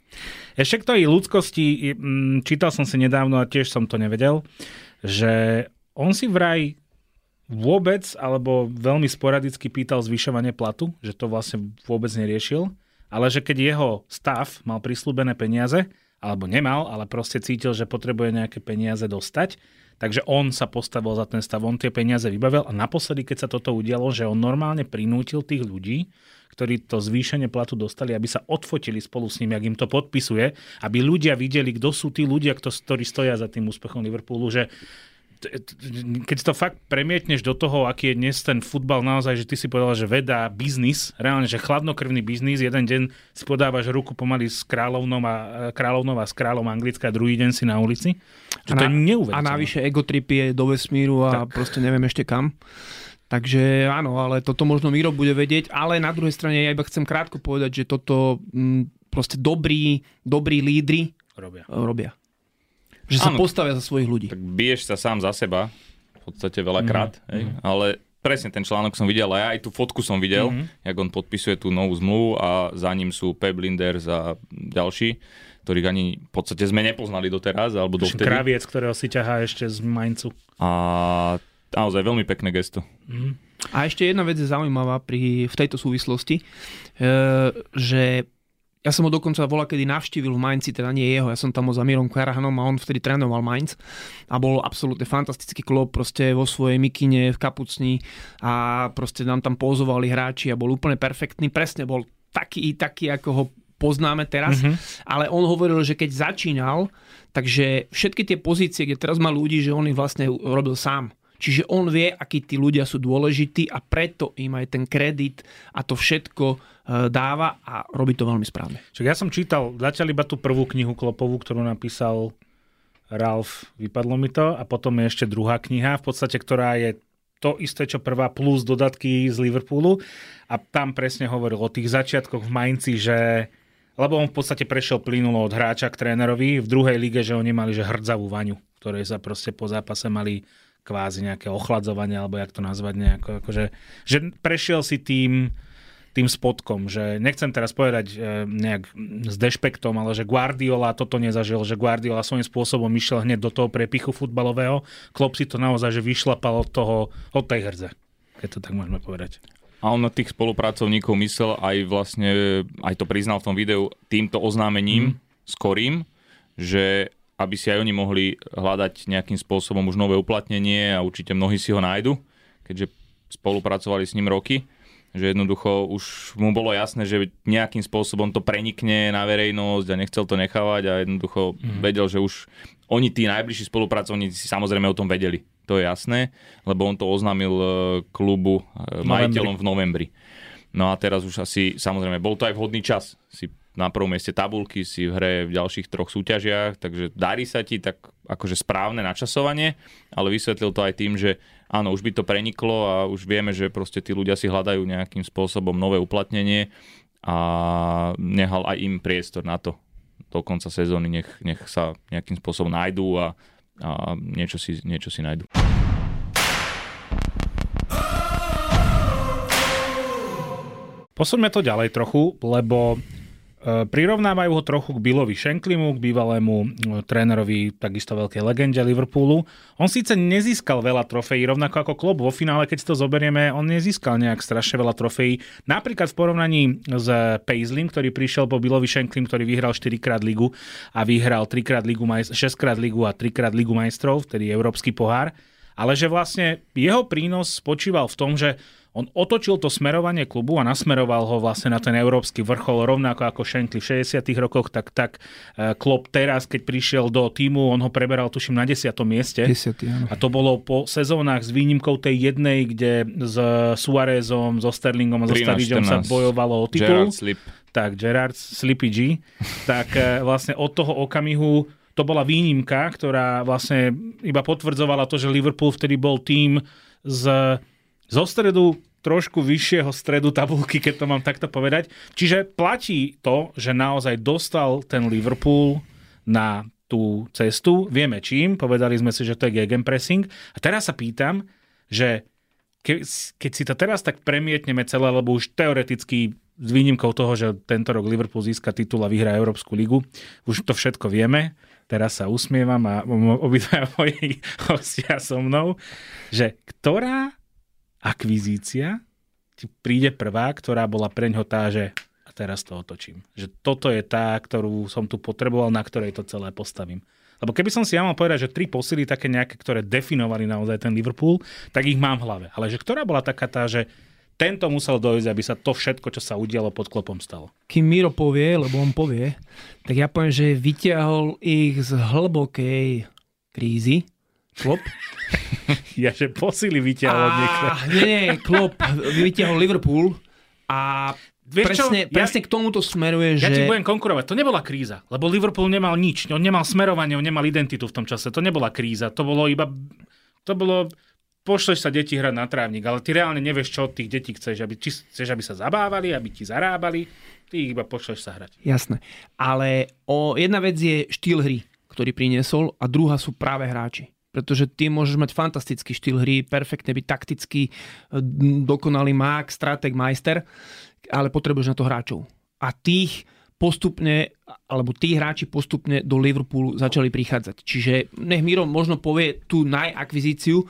Ešte k tej ľudskosti, mm, čítal som si nedávno a tiež som to nevedel, že on si vraj vôbec alebo veľmi sporadicky pýtal zvyšovanie platu, že to vlastne vôbec neriešil, ale že keď jeho stav mal prislúbené peniaze, alebo nemal, ale proste cítil, že potrebuje nejaké peniaze dostať. Takže on sa postavil za ten stav, on tie peniaze vybavil a naposledy, keď sa toto udialo, že on normálne prinútil tých ľudí, ktorí to zvýšenie platu dostali, aby sa odfotili spolu s ním, ak im to podpisuje, aby ľudia videli, kto sú tí ľudia, ktorí stoja za tým úspechom Liverpoolu, že keď to fakt premietneš do toho, aký je dnes ten futbal naozaj, že ty si povedal, že veda, biznis, reálne, že chladnokrvný biznis, jeden deň si podávaš ruku pomaly s kráľovnou a, kráľovnou a s kráľom Anglická, druhý deň si na ulici. Že a, to na, je a navyše egotrip je do vesmíru a tak. proste neviem ešte kam. Takže áno, ale toto možno Miro bude vedieť, ale na druhej strane ja iba chcem krátko povedať, že toto m, mm, proste dobrí, dobrí lídry robia. robia. Že sa ano, postavia za svojich ľudí. Tak biješ sa sám za seba, v podstate veľakrát, mm. hej, ale presne ten článok som videl a ja aj tú fotku som videl, mm-hmm. jak on podpisuje tú novú zmluvu a za ním sú Pep Linders a ďalší, ktorých ani v podstate sme nepoznali doteraz, alebo dovtedy. Kraviec, ktorého si ťahá ešte z Maincu. A naozaj veľmi pekné gesto. Mm. A ešte jedna vec je zaujímavá pri, v tejto súvislosti, e, že ja som ho dokonca volal, kedy navštívil v Mainci, teda nie jeho, ja som tam bol za Mírom Karahanom a on vtedy trénoval Mainz a bol absolútne fantastický klub, proste vo svojej mikine v kapucni a proste nám tam pozovali hráči a bol úplne perfektný, presne bol taký, taký ako ho poznáme teraz, mm-hmm. ale on hovoril, že keď začínal, takže všetky tie pozície, kde teraz má ľudí, že on ich vlastne robil sám. Čiže on vie, akí tí ľudia sú dôležití a preto im aj ten kredit a to všetko E, dáva a robí to veľmi správne. Čiže ja som čítal zatiaľ iba tú prvú knihu Klopovú, ktorú napísal Ralph, vypadlo mi to, a potom je ešte druhá kniha, v podstate, ktorá je to isté, čo prvá, plus dodatky z Liverpoolu. A tam presne hovoril o tých začiatkoch v Mainci, že lebo on v podstate prešiel plynulo od hráča k trénerovi v druhej lige, že oni mali že hrdzavú vaňu, ktoré sa proste po zápase mali kvázi nejaké ochladzovanie, alebo jak to nazvať nejako, akože, že prešiel si tým tým spodkom, že nechcem teraz povedať e, nejak s dešpektom, ale že Guardiola toto nezažil, že Guardiola svojím spôsobom išiel hneď do toho prepichu futbalového. Klopp si to naozaj že vyšlapal od toho, od tej hrdze, keď to tak môžeme povedať. A on na tých spolupracovníkov myslel aj vlastne, aj to priznal v tom videu, týmto oznámením mm. skorým, že aby si aj oni mohli hľadať nejakým spôsobom už nové uplatnenie a určite mnohí si ho nájdu, keďže spolupracovali s ním roky že jednoducho už mu bolo jasné, že nejakým spôsobom to prenikne na verejnosť a nechcel to nechávať a jednoducho mm. vedel, že už oni, tí najbližší spolupracovníci, samozrejme o tom vedeli. To je jasné, lebo on to oznámil e, klubu e, majiteľom v novembri. No a teraz už asi, samozrejme, bol to aj vhodný čas si na prvom mieste tabulky, si v hre v ďalších troch súťažiach, takže darí sa ti tak akože správne načasovanie, ale vysvetlil to aj tým, že áno, už by to preniklo a už vieme, že proste tí ľudia si hľadajú nejakým spôsobom nové uplatnenie a nehal aj im priestor na to do konca sezóny, nech, nech sa nejakým spôsobom nájdú a, a niečo, si, niečo si nájdú. Posuňme to ďalej trochu, lebo prirovnávajú ho trochu k Billovi Shanklimu, k bývalému e, trénerovi takisto veľkej legende Liverpoolu. On síce nezískal veľa trofejí, rovnako ako Klopp vo finále, keď si to zoberieme, on nezískal nejak strašne veľa trofejí. Napríklad v porovnaní s Paisleym, ktorý prišiel po Billovi Shanklim, ktorý vyhral 4 krát ligu a vyhral 3 krát ligu, 6 krát ligu a 3 krát ligu majstrov, vtedy Európsky pohár. Ale že vlastne jeho prínos spočíval v tom, že on otočil to smerovanie klubu a nasmeroval ho vlastne na ten európsky vrchol, rovnako ako Shankly v 60 rokoch, tak tak e, Klopp teraz, keď prišiel do týmu, on ho preberal tuším na 10. mieste. 10, a to bolo po sezónach s výnimkou tej jednej, kde s Suarezom, so Sterlingom a so Staridžom sa bojovalo o titul. Gerard Slip. Tak, Gerard Slippy G. tak e, vlastne od toho okamihu to bola výnimka, ktorá vlastne iba potvrdzovala to, že Liverpool vtedy bol tým z zo stredu trošku vyššieho stredu tabulky, keď to mám takto povedať. Čiže platí to, že naozaj dostal ten Liverpool na tú cestu. Vieme čím, povedali sme si, že to je gegenpressing. A teraz sa pýtam, že ke, keď si to teraz tak premietneme celé, lebo už teoreticky s výnimkou toho, že tento rok Liverpool získa titul a vyhrá Európsku ligu, už to všetko vieme, teraz sa usmievam a obidva [laughs] moji hostia so mnou, že ktorá akvizícia ti príde prvá, ktorá bola preňho tá, že a teraz to otočím. Že toto je tá, ktorú som tu potreboval, na ktorej to celé postavím. Lebo keby som si ja mal povedať, že tri posily také nejaké, ktoré definovali naozaj ten Liverpool, tak ich mám v hlave. Ale že ktorá bola taká tá, že tento musel dojsť, aby sa to všetko, čo sa udialo pod klopom stalo. Kým Miro povie, lebo on povie, tak ja poviem, že vyťahol ich z hlbokej krízy, Klop? [laughs] ja, že posily vyťahol od niekde. Nie, nie, Klop vyťahol Liverpool a Vieš presne, čo? presne ja, k tomuto smeruje, ja že... Ja ti budem konkurovať. To nebola kríza, lebo Liverpool nemal nič. On nemal smerovanie, on nemal identitu v tom čase. To nebola kríza. To bolo iba... To bolo... Pošleš sa deti hrať na trávnik, ale ty reálne nevieš, čo od tých detí chceš. Aby, či chceš, aby sa zabávali, aby ti zarábali. Ty iba pošleš sa hrať. Jasné. Ale o, jedna vec je štýl hry, ktorý priniesol a druhá sú práve hráči pretože ty môžeš mať fantastický štýl hry, perfektne byť taktický, dokonalý mák, strateg, majster, ale potrebuješ na to hráčov. A tých postupne, alebo tí hráči postupne do Liverpoolu začali prichádzať. Čiže nech Miro možno povie tú najakvizíciu,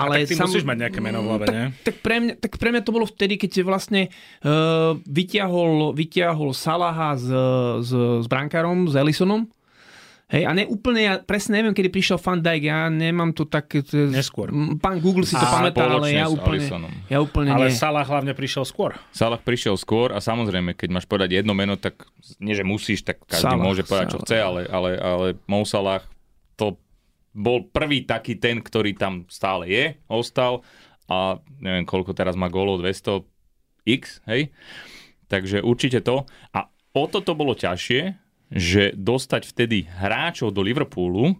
ale a tak ty sam... musíš mať nejaké meno v hlave, tak, tak, pre mňa, tak pre mňa to bolo vtedy, keď vlastne uh, vyťahol, vyťahol Salaha s, s, s brankárom, s Ellisonom Hej, a ne úplne, ja presne neviem, kedy prišiel Van Dijk, ja nemám to tak... Neskôr. Pán Google si to a, pamätá, ale ja úplne, ja úplne Ale nie. Salah hlavne prišiel skôr. Salah prišiel skôr a samozrejme, keď máš povedať jedno meno, tak nie, že musíš, tak každý Salah, môže povedať, Salah. čo chce, ale, ale, ale Mo Salah bol prvý taký ten, ktorý tam stále je, ostal a neviem, koľko teraz má gólov, 200 x, hej? Takže určite to. A o to to bolo ťažšie, že dostať vtedy hráčov do Liverpoolu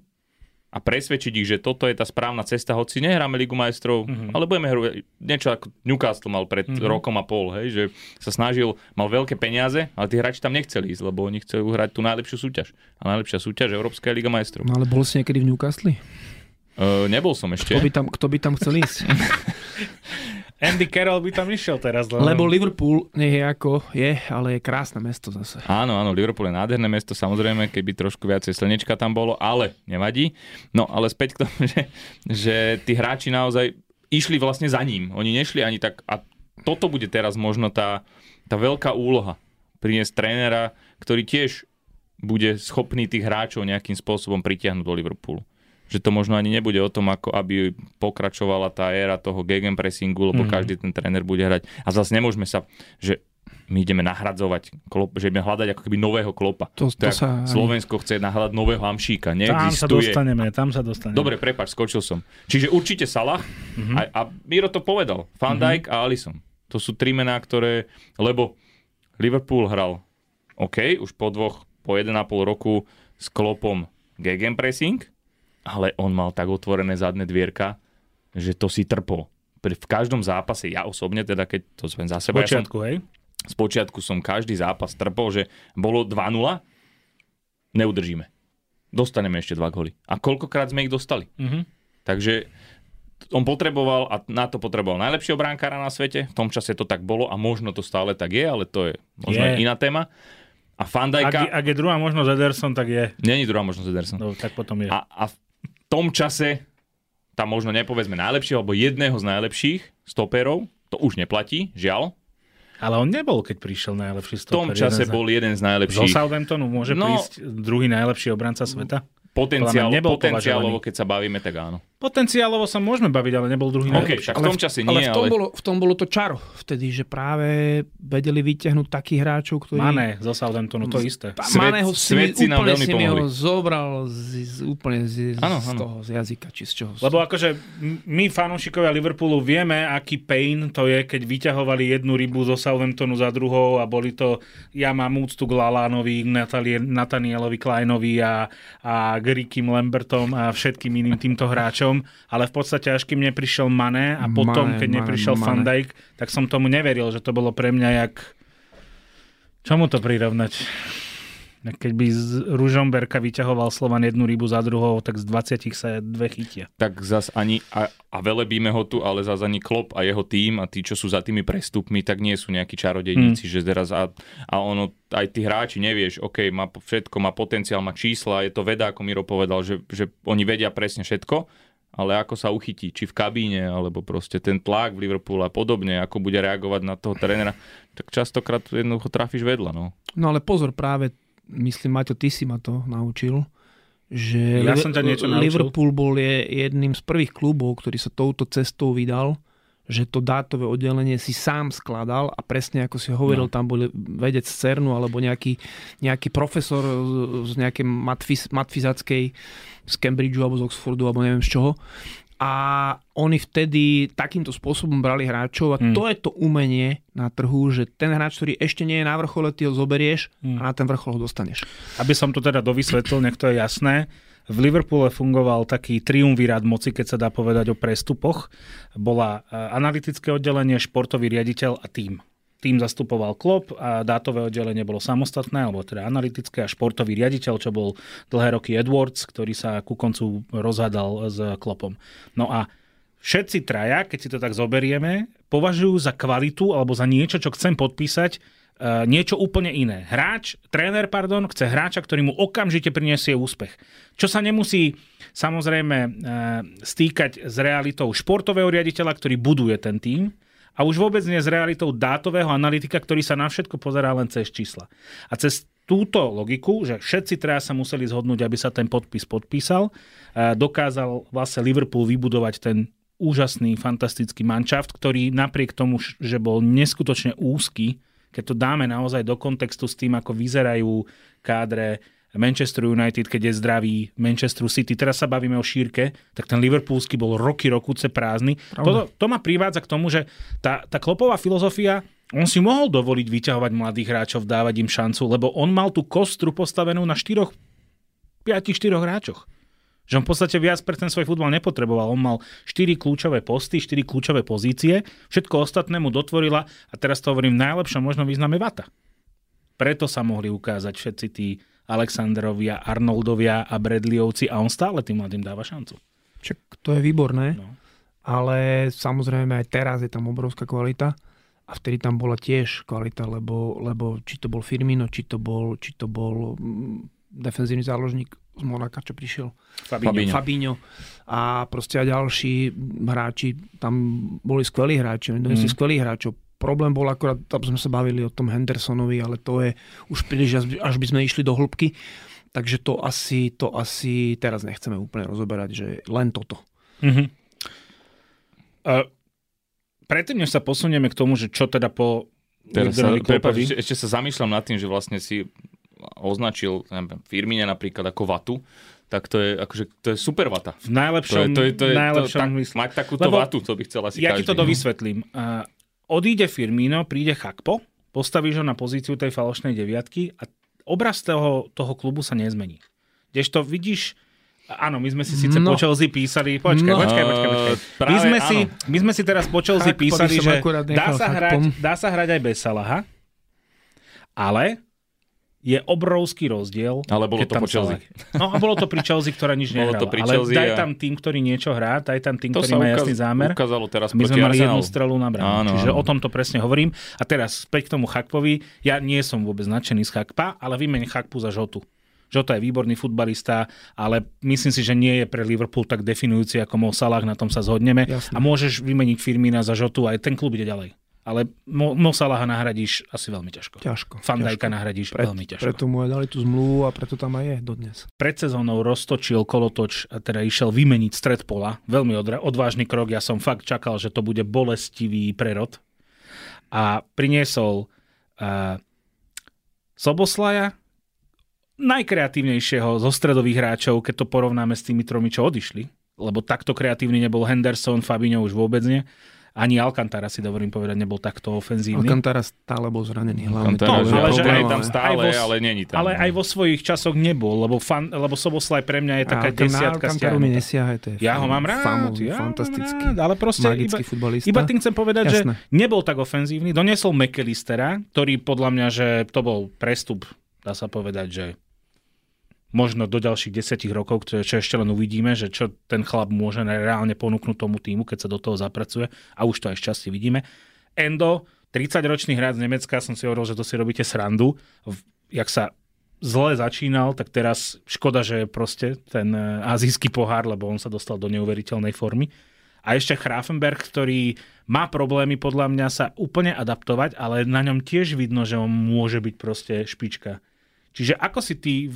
a presvedčiť ich, že toto je tá správna cesta, hoci nehráme Ligu majstrov, mm-hmm. ale budeme hrať niečo ako Newcastle mal pred mm-hmm. rokom a pol, hej, že sa snažil, mal veľké peniaze, ale tí hráči tam nechceli ísť, lebo oni chceli hrať tú najlepšiu súťaž. A najlepšia súťaž Európska Liga majstrov. No ale bol si niekedy v Newcastle? Uh, nebol som ešte. Kto by tam, kto by tam chcel ísť? [laughs] Andy Carroll by tam išiel teraz. Lebo, lebo Liverpool nie je ako je, ale je krásne mesto zase. Áno, áno, Liverpool je nádherné mesto, samozrejme, keby trošku viacej slnečka tam bolo, ale nevadí. No, ale späť k tomu, [laughs] že, že tí hráči naozaj išli vlastne za ním. Oni nešli ani tak... A toto bude teraz možno tá, tá veľká úloha. Priniesť trénera, ktorý tiež bude schopný tých hráčov nejakým spôsobom pritiahnuť do Liverpoolu že to možno ani nebude o tom, ako aby pokračovala tá éra toho gegenpressingu, lebo mm. každý ten tréner bude hrať. A zase nemôžeme sa, že my ideme nahradzovať, klop, že ideme hľadať ako keby nového klopa. To, to, to sa... Slovensko chce nahľadať nového Hamšíka. Neexistuje. Tam sa dostaneme, tam sa dostaneme. Dobre, prepač, skočil som. Čiže určite Salah mm-hmm. a, a Miro to povedal. Van mhm. Dijk mm-hmm. a Alisson. To sú tri mená, ktoré, lebo Liverpool hral OK, už po dvoch, po 1,5 roku s klopom gegenpressing, ale on mal tak otvorené zadné dvierka, že to si trpol. Pri- V každom zápase, ja osobne teda, keď to zvem za seba, ja som, hej? z počiatku som každý zápas trpol, že bolo 2-0, neudržíme. Dostaneme ešte dva góly. A koľkokrát sme ich dostali. Mhm. Takže on potreboval, a na to potreboval najlepšieho bránkára na svete, v tom čase to tak bolo a možno to stále tak je, ale to je možno Je. iná téma. A Ak, Fandajka, je- ak je druhá možnosť Ederson, tak je. není druhá možnosť Ederson. No, tak potom je. A, a tom čase tam možno nepovedzme najlepšieho, alebo jedného z najlepších stoperov, to už neplatí, žiaľ. Ale on nebol, keď prišiel najlepší V tom stoper. čase jeden z- bol jeden z Zo najlepších. Southamptonu môže No. prísť druhý najlepší obranca sveta? Potenciál, potenciálovo, keď sa bavíme, tak áno. Potenciálovo sa môžeme baviť, ale nebol druhý OK, najlepší. však v tom čase nie, ale v tom, ale... Bolo, v tom bolo to čaro vtedy, že práve vedeli vyťahnuť takých hráčov, ktorí... Mané zo Southamptonu, to isté. Svet- Maného si, svet si nám úplne veľmi si mi ho zobral z, z, úplne z, Áno, z toho, z jazyka, či z čoho. Lebo akože my fanúšikovia Liverpoolu vieme, aký pain to je, keď vyťahovali jednu rybu zo Southamptonu za druhou a boli to, ja mám úctu k Lalánovi, Natanielovi Kleinovi a, a k Rickim Lambertom a všetkým iným týmto hráčom, ale v podstate až kým neprišiel Mané a potom, Mané, keď Mané, neprišiel Mané. Van Dijk, tak som tomu neveril, že to bolo pre mňa jak... Čomu to prirovnať? Keď by z Ružomberka vyťahoval Slovan jednu rybu za druhou, tak z 20 sa dve chytia. tak zas ani, a, a velebíme ho tu, ale zas ani Klopp a jeho tým a tí, čo sú za tými prestupmi, tak nie sú nejakí čarodejníci, Hmm. že teraz a, a ono, aj tí hráči, nevieš, OK, má všetko, má potenciál, má čísla, je to veda, ako Miro povedal, že, že oni vedia presne všetko, ale ako sa uchytí, či v kabíne, alebo proste ten tlak v Liverpoole a podobne, ako bude reagovať na toho trénera, tak častokrát jednoducho trafíš vedľa, no. No ale pozor, práve, myslím, Maťo, ty si ma to naučil, že Ja Liver- som ťa niečo naučil. Liverpool bol je jedným z prvých klubov, ktorý sa touto cestou vydal, že to dátové oddelenie si sám skladal a presne ako si hovoril, no. tam bol vedec z CERNu alebo nejaký, nejaký profesor z- z nejakej matfiz, matfizackej z Cambridgeu alebo z Oxfordu alebo neviem z čoho. A oni vtedy takýmto spôsobom brali hráčov a Hmm. to je to umenie na trhu, že ten hráč, ktorý ešte nie je na vrchole, ty ho zoberieš Hmm. a na ten vrchol ho dostaneš. Aby som to teda dovysvetlil, nech to je jasné. V Liverpoole fungoval taký triumvirát moci, keď sa dá povedať o prestupoch. Bola e, analytické oddelenie, športový riaditeľ a tým. Tým zastupoval Klopp a dátové oddelenie bolo samostatné, alebo teda analytické a športový riaditeľ, čo bol dlhé roky Edwards, ktorý sa ku koncu rozhádal s Kloppom. No a všetci traja, keď si to tak zoberieme, považujú za kvalitu alebo za niečo, čo chcem podpísať, e, niečo úplne iné. Hráč, tréner, pardon, chce hráča, ktorý mu okamžite priniesie úspech. Čo sa nemusí samozrejme e, stýkať s realitou športového riaditeľa, ktorý buduje ten tým, a už vôbec nie s realitou dátového analytika, ktorý sa na všetko pozerá len cez čísla. A cez túto logiku, že všetci traja sa museli zhodnúť, aby sa ten podpis podpísal, dokázal vlastne Liverpool vybudovať ten úžasný, fantastický manšaft, ktorý napriek tomu, že bol neskutočne úzky, keď to dáme naozaj do kontextu s tým, ako vyzerajú kádre Manchester United, keď je zdravý, Manchester City, teraz sa bavíme o šírke, tak ten Liverpoolský bol roky, rokuce prázdny. To, to ma privádza k tomu, že tá, tá klopová filozofia, on si mohol dovoliť vyťahovať mladých hráčov, dávať im šancu, lebo on mal tú kostru postavenú na 4 5-4 hráčoch. Že on v podstate viac pre ten svoj futbal nepotreboval. On mal 4 kľúčové posty, 4 kľúčové pozície, všetko ostatné mu dotvorila, a teraz to hovorím v najlepšom možno význame Vata. Preto sa mohli ukázať všetci tí Alexandrovia, Arnoldovia a Bradleyovci a on stále tým mladým dáva šancu. Čak to je výborné, No. ale samozrejme aj teraz je tam obrovská kvalita a vtedy tam bola tiež kvalita, lebo, lebo či to bol Firmino, či to bol, či to bol mm, defenzívny záložník z Monaka, čo prišiel. Fabinho. Fabinho. A proste aj ďalší hráči, tam boli skvelí hráči, oni Mm. skvelých hráčov. Problém bol akorát, tam sme sa bavili o tom Hendersonovi, ale to je už príliš, až by- sme išli do hĺbky. Takže to asi, to asi teraz nechceme úplne rozoberať, že len toto. Mhm. Uh, predtým, než sa posunieme k tomu, že čo teda po Teraz sa, prepáč, ešte, ešte sa zamýšľam nad tým, že vlastne si označil neviem, Firmine napríklad ako vatu, tak to je, akože, to je super vata. v najlepšom, To je, to je, to je, najlepšom to, tak, mysle. mať takúto Lebo vatu, to by chcel asi Ja každý. ti to no. dovysvetlím. Uh, odíde Firmino, príde Chakpo, postavíš ho na pozíciu tej falošnej deviatky a obraz toho, toho klubu sa nezmení. Kdežto vidíš, Áno, my sme si síce No. po Chelsea písali, počkaj, No. počkaj, počkaj, počkaj. Eh, My sme, áno. si, my sme si teraz po Chelsea písali, že dá sa, hrať, dá sa hrať aj bez Salaha, ale je obrovský rozdiel. Ale bolo to tam po Chelsea. No a bolo to pri Chelsea, ktorá nič Bolo nehrala. to pri ale Chelsea daj a- tam tým, ktorý niečo hrá, daj tam tým, To ktorý má ukaz- jasný zámer. ukázalo teraz My sme mali jednu strelu na bránu. Áno, Čiže áno. o tom to presne hovorím. A teraz späť k tomu Chakpovi. Ja nie som vôbec nadšený z Chakpa, ale vymeň Chakpu za Žotu. Žota je výborný futbalista, ale myslím si, že nie je pre Liverpool tak definujúci ako Mo Salah, na tom sa zhodneme. Jasné. A môžeš vymeniť Firmina za Žotu, aj ten klub ide ďalej. Ale Mo, Mo Salaha nahradíš asi veľmi ťažko. Ťažko. Ťažko. nahradíš Pre, veľmi ťažko. Preto mu aj dali tú zmluvu a preto tam aj je dodnes. Pred sezónou roztočil kolotoč a teda išiel vymeniť stred pola. Veľmi odra- odvážny krok. Ja som fakt čakal, že to bude bolestivý prerod. A priniesol uh, Soboslaja, najkreatívnejšieho zo stredových hráčov, keď to porovnáme s tými tromi, čo odišli. Lebo takto kreatívny nebol Henderson, Fabinho už vôbec nie. Ani Alcantara si dovolím povedať, nebol takto ofenzívny. Alcantara stále bol zranený hlavne. Alcantara, to že bol ale že aj tam stále, aj vo- ale není tam. ale aj vo svojich časoch nebol, lebo, fan, lebo Soboslaj pre mňa je taká Alcan- desiatka mi stiahnutá. nesiahaj, to je Ja ho mám rád, famózny, ja fantastický, rád, ale proste iba, futbalista. iba tým chcem povedať, Jasné. že nebol tak ofenzívny. Doniesol McAllistera, ktorý podľa mňa, že to bol prestup, dá sa povedať, že možno do ďalších desiatich rokov, čo, čo ešte len uvidíme, že čo ten chlap môže reálne ponúknuť tomu týmu, keď sa do toho zapracuje a už to aj šťastie vidíme. Endo, 30-ročný hráč z Nemecka, som si hovoril, že to si robíte srandu. Jak sa zle začínal, tak teraz škoda, že je proste ten e, azijský pohár, lebo on sa dostal do neuveriteľnej formy. A ešte Grafenberg, ktorý má problémy podľa mňa sa úplne adaptovať, ale na ňom tiež vidno, že on môže byť proste špička. Čiže ako si ty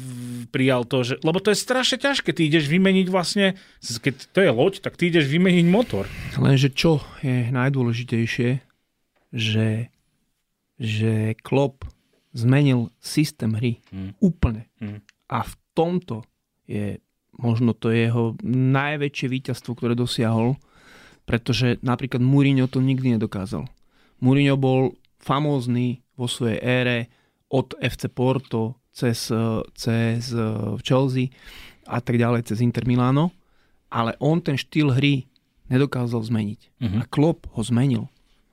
prijal to, že... Lebo to je strašne ťažké, ty ideš vymeniť vlastne, keď to je loď, tak ty ideš vymeniť motor. Lenže čo je najdôležitejšie, že, že Klopp zmenil systém hry Mm. úplne. Mm. A v tomto je možno to jeho najväčšie víťazstvo, ktoré dosiahol, pretože napríklad Mourinho to nikdy nedokázal. Mourinho bol famózny vo svojej ére od FC Porto cez, eh, cez eh, Chelsea a tak ďalej, cez Inter Milano, ale on ten štýl hry nedokázal zmeniť. Mhm. A Klopp ho zmenil.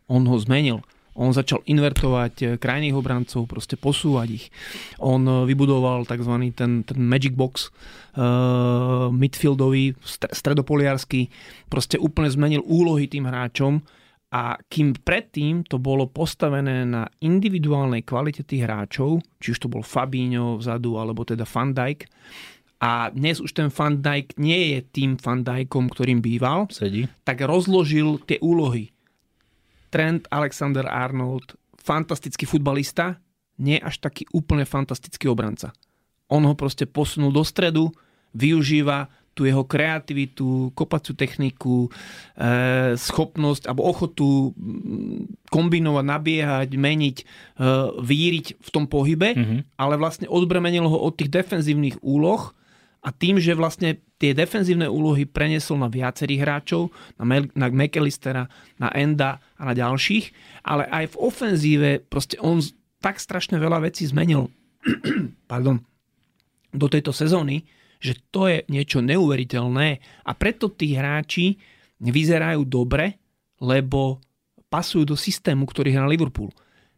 On ho zmenil. On začal invertovať eh, krajných obrancov, proste posúvať ich. On vybudoval tzv. ten, ten magic box uh, midfieldový, stre- stredopoliarsky, proste úplne zmenil úlohy tým hráčom a kým predtým to bolo postavené na individuálnej kvalite tých hráčov, či už to bol Fabinho vzadu, alebo teda Van Dijk, a dnes už ten Van Dijk nie je tým Van Dijkom, ktorým býval, Sedí. tak rozložil tie úlohy. Trent Alexander Arnold, fantastický futbalista, nie až taký úplne fantastický obranca. On ho proste posunul do stredu, využíva tú jeho kreativitu, kopaciu techniku, e, schopnosť alebo ochotu kombinovať, nabiehať, meniť, e, víriť v tom pohybe, Mhm. ale vlastne odbremenil ho od tých defenzívnych úloh a tým, že vlastne tie defenzívne úlohy preniesol na viacerých hráčov, na, Mel- na McAllistera, na Enda a na ďalších, ale aj v ofenzíve proste on tak strašne veľa vecí zmenil [clears throat] pardon, do tejto sezóny, že to je niečo neuveriteľné a preto tí hráči vyzerajú dobre, lebo pasujú do systému, ktorý hrá Liverpool.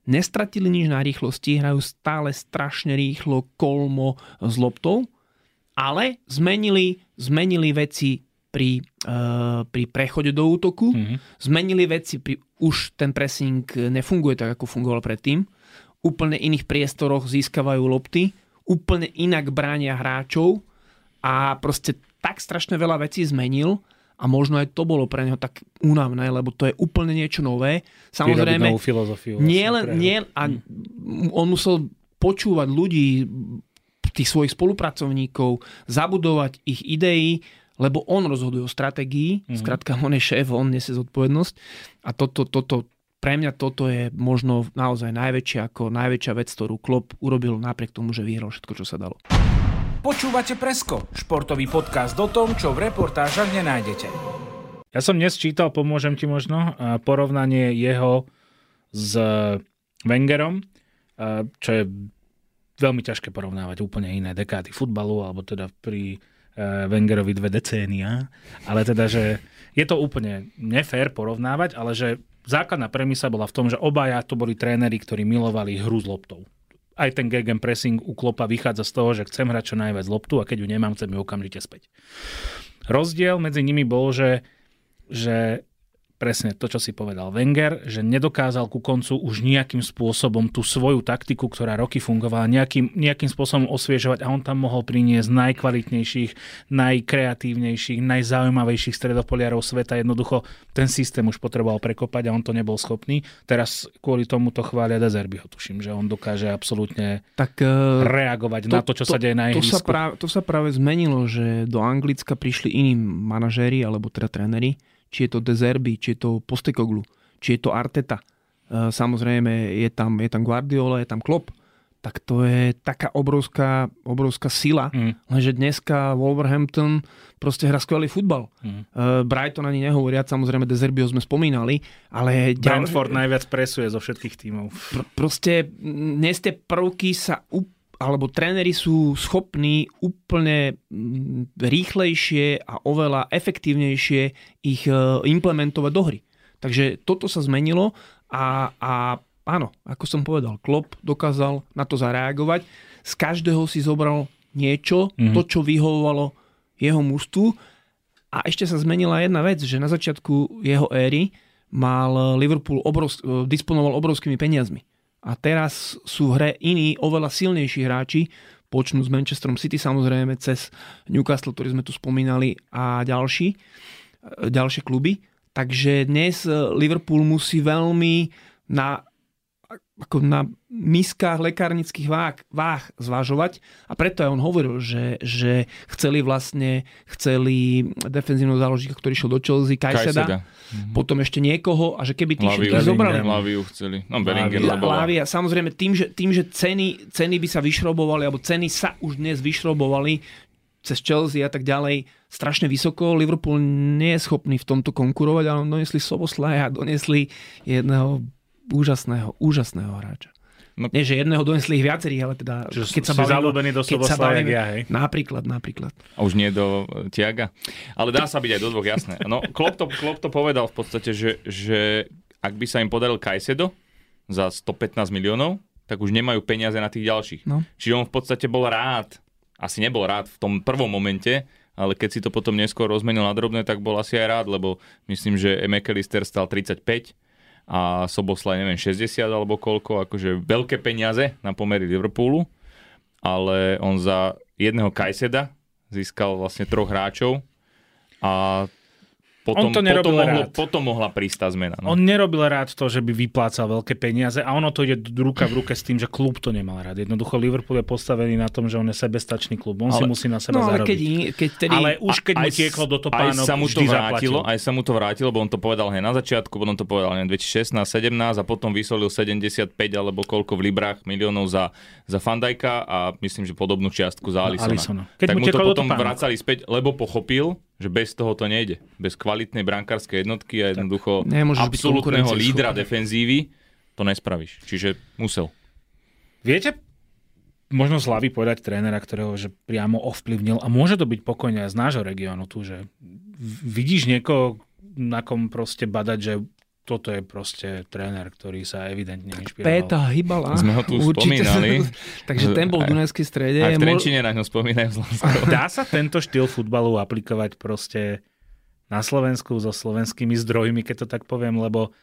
Nestratili nič na rýchlosti, hrajú stále strašne rýchlo, kolmo s loptou, ale zmenili, zmenili veci pri, uh, pri prechode do útoku, Mhm. zmenili veci, pri, už ten pressing nefunguje tak, ako fungoval predtým. Úplne iných priestoroch získavajú lopty, úplne inak bránia hráčov a proste tak strašne veľa vecí zmenil a možno aj to bolo pre neho tak únavné, lebo to je úplne niečo nové. Samozrejme, filozofiu. nie vlastne len, pre hru. nie, a on musel počúvať ľudí, tých svojich spolupracovníkov, zabudovať ich idei, lebo on rozhoduje o stratégii, mm-hmm. skrátka on je šéf, on nesie zodpovednosť a toto, toto, pre mňa toto je možno naozaj najväčšia, ako najväčšia vec, ktorú Klopp urobil napriek tomu, že vyhral všetko, čo sa dalo. Počúvate Presko, športový podcast o tom, čo v reportážach nenájdete. Ja som dnes čítal, pomôžem ti možno, a porovnanie jeho s Wengerom, uh, čo je veľmi ťažké porovnávať úplne iné dekády futbalu, alebo teda pri Wengerovi dve decénia, ale teda, že je to úplne nefér porovnávať, ale že základná premisa bola v tom, že obaja to boli tréneri, ktorí milovali hru s loptou. Aj ten gegen pressing u Klopa vychádza z toho, že chcem hrať čo najviac loptu a keď ju nemám, chcem ju okamžite späť. Rozdiel medzi nimi bol, že, že presne to, čo si povedal Wenger, že nedokázal ku koncu už nejakým spôsobom tú svoju taktiku, ktorá roky fungovala, nejakým, nejakým spôsobom osviežovať a on tam mohol priniesť najkvalitnejších, najkreatívnejších, najzaujímavejších stredopoliarov sveta. Jednoducho ten systém už potreboval prekopať a on to nebol schopný. Teraz kvôli tomu to chvália Dezerbyho, tuším, že on dokáže absolútne tak, uh, reagovať to, na to, čo to, sa deje na to sa, práve, to sa práve zmenilo, že do Anglicka prišli iní manažéri alebo teda tréneri, či je to Dezerby, či je to Postekoglu, či je to Arteta. E, samozrejme, je tam, je tam Guardiola, je tam Klopp. Tak to je taká obrovská, obrovská sila, mm. lenže dneska Wolverhampton proste hrá skvelý futbal. Mm. Uh, Brighton ani nehovoriať, samozrejme Dezerbio sme spomínali, ale... Brentford ďalej... najviac presuje zo všetkých tímov. Pr- proste dnes tie prvky sa úplne alebo tréneri sú schopní úplne mm, rýchlejšie a oveľa efektívnejšie ich e, implementovať do hry. Takže toto sa zmenilo a, a áno, ako som povedal, Klopp dokázal na to zareagovať. Z každého si zobral niečo, mm-hmm. to, čo vyhovovalo jeho mužstvu. A ešte sa zmenila jedna vec, že na začiatku jeho éry mal Liverpool obrovsk- e, disponoval obrovskými peniazmi. A teraz sú v hre iní, oveľa silnejší hráči, počnú s Manchesterom City samozrejme, cez Newcastle, ktorý sme tu spomínali a ďalší, e, ďalšie kluby. Takže dnes Liverpool musí veľmi na ako na miskách lekárnických váh, váh zvažovať a preto aj on hovoril, že, že chceli vlastne chceli defenzívneho záložníka, ktorý šiel do Chelsea, Kajseda, mm-hmm. potom ešte niekoho a že keby tí všetkých zobrali. Laviu chceli. No, Lavia, samozrejme tým, že, tým, že ceny, ceny by sa vyšrobovali, alebo ceny sa už dnes vyšrobovali cez Chelsea a tak ďalej strašne vysoko. Liverpool nie je schopný v tomto konkurovať, ale donesli Soboslaja, donesli jedného úžasného, úžasného hráča. No, Nie, že jedného donesli ich viacerých, ale teda... Že keď sa bavíme, do keď sa bavíme, ja, hej. Napríklad, napríklad. A už nie do e, Tiaga. Ale dá sa byť aj do dvoch, jasné. No, Klopp to, Klopp to povedal v podstate, že, že ak by sa im podaril Kajsedo za 115 miliónov, tak už nemajú peniaze na tých ďalších. No. Čiže on v podstate bol rád, asi nebol rád v tom prvom momente, ale keď si to potom neskôr rozmenil na drobné, tak bol asi aj rád, lebo myslím, že McAllister stal 35 a Soboslaj neviem 60 alebo koľko, akože veľké peniaze na pomery Liverpoolu, ale on za jedného Kajseda získal vlastne troch hráčov a potom, on to potom, mohlo, rád. potom mohla prísť tá zmena. No. On nerobil rád to, že by vyplácal veľké peniaze a ono to ide ruka v ruke s tým, že klub to nemal rád. Jednoducho Liverpool je postavený na tom, že on je sebestačný klub. On ale, si musí na seba no, ale zarobiť. Keď, keď tedy, ale už keď mu tieklo do topánok, aj sa mu to vrátilo, aj sa mu to vrátilo, bo on to povedal hneď na začiatku, potom to povedal hneď 2016, 17 a potom vysolil 75 alebo koľko v librách miliónov za, za Fandajka a myslím, že podobnú čiastku za Alisona. Alisona. Keď tak mu, mu to potom vracali späť, lebo pochopil, že bez toho to nejde. Bez kvalitnej brankárskej jednotky a jednoducho absolútneho lídra defenzívy to nespravíš. Čiže musel. Viete, možno z hlavy povedať trénera, ktorého že priamo ovplyvnil a môže to byť pokojne aj z nášho regiónu tu, že vidíš niekoho, na kom proste badať, že toto je proste tréner, ktorý sa evidentne inšpiroval. Péta Hybala. Sme ho tu Určite spomínali. [laughs] Takže ten bol v Dunajskej strede. Aj v Trenčine na ňo spomínajú Dá sa tento štýl futbalu aplikovať proste na Slovensku so slovenskými zdrojmi, keď to tak poviem, lebo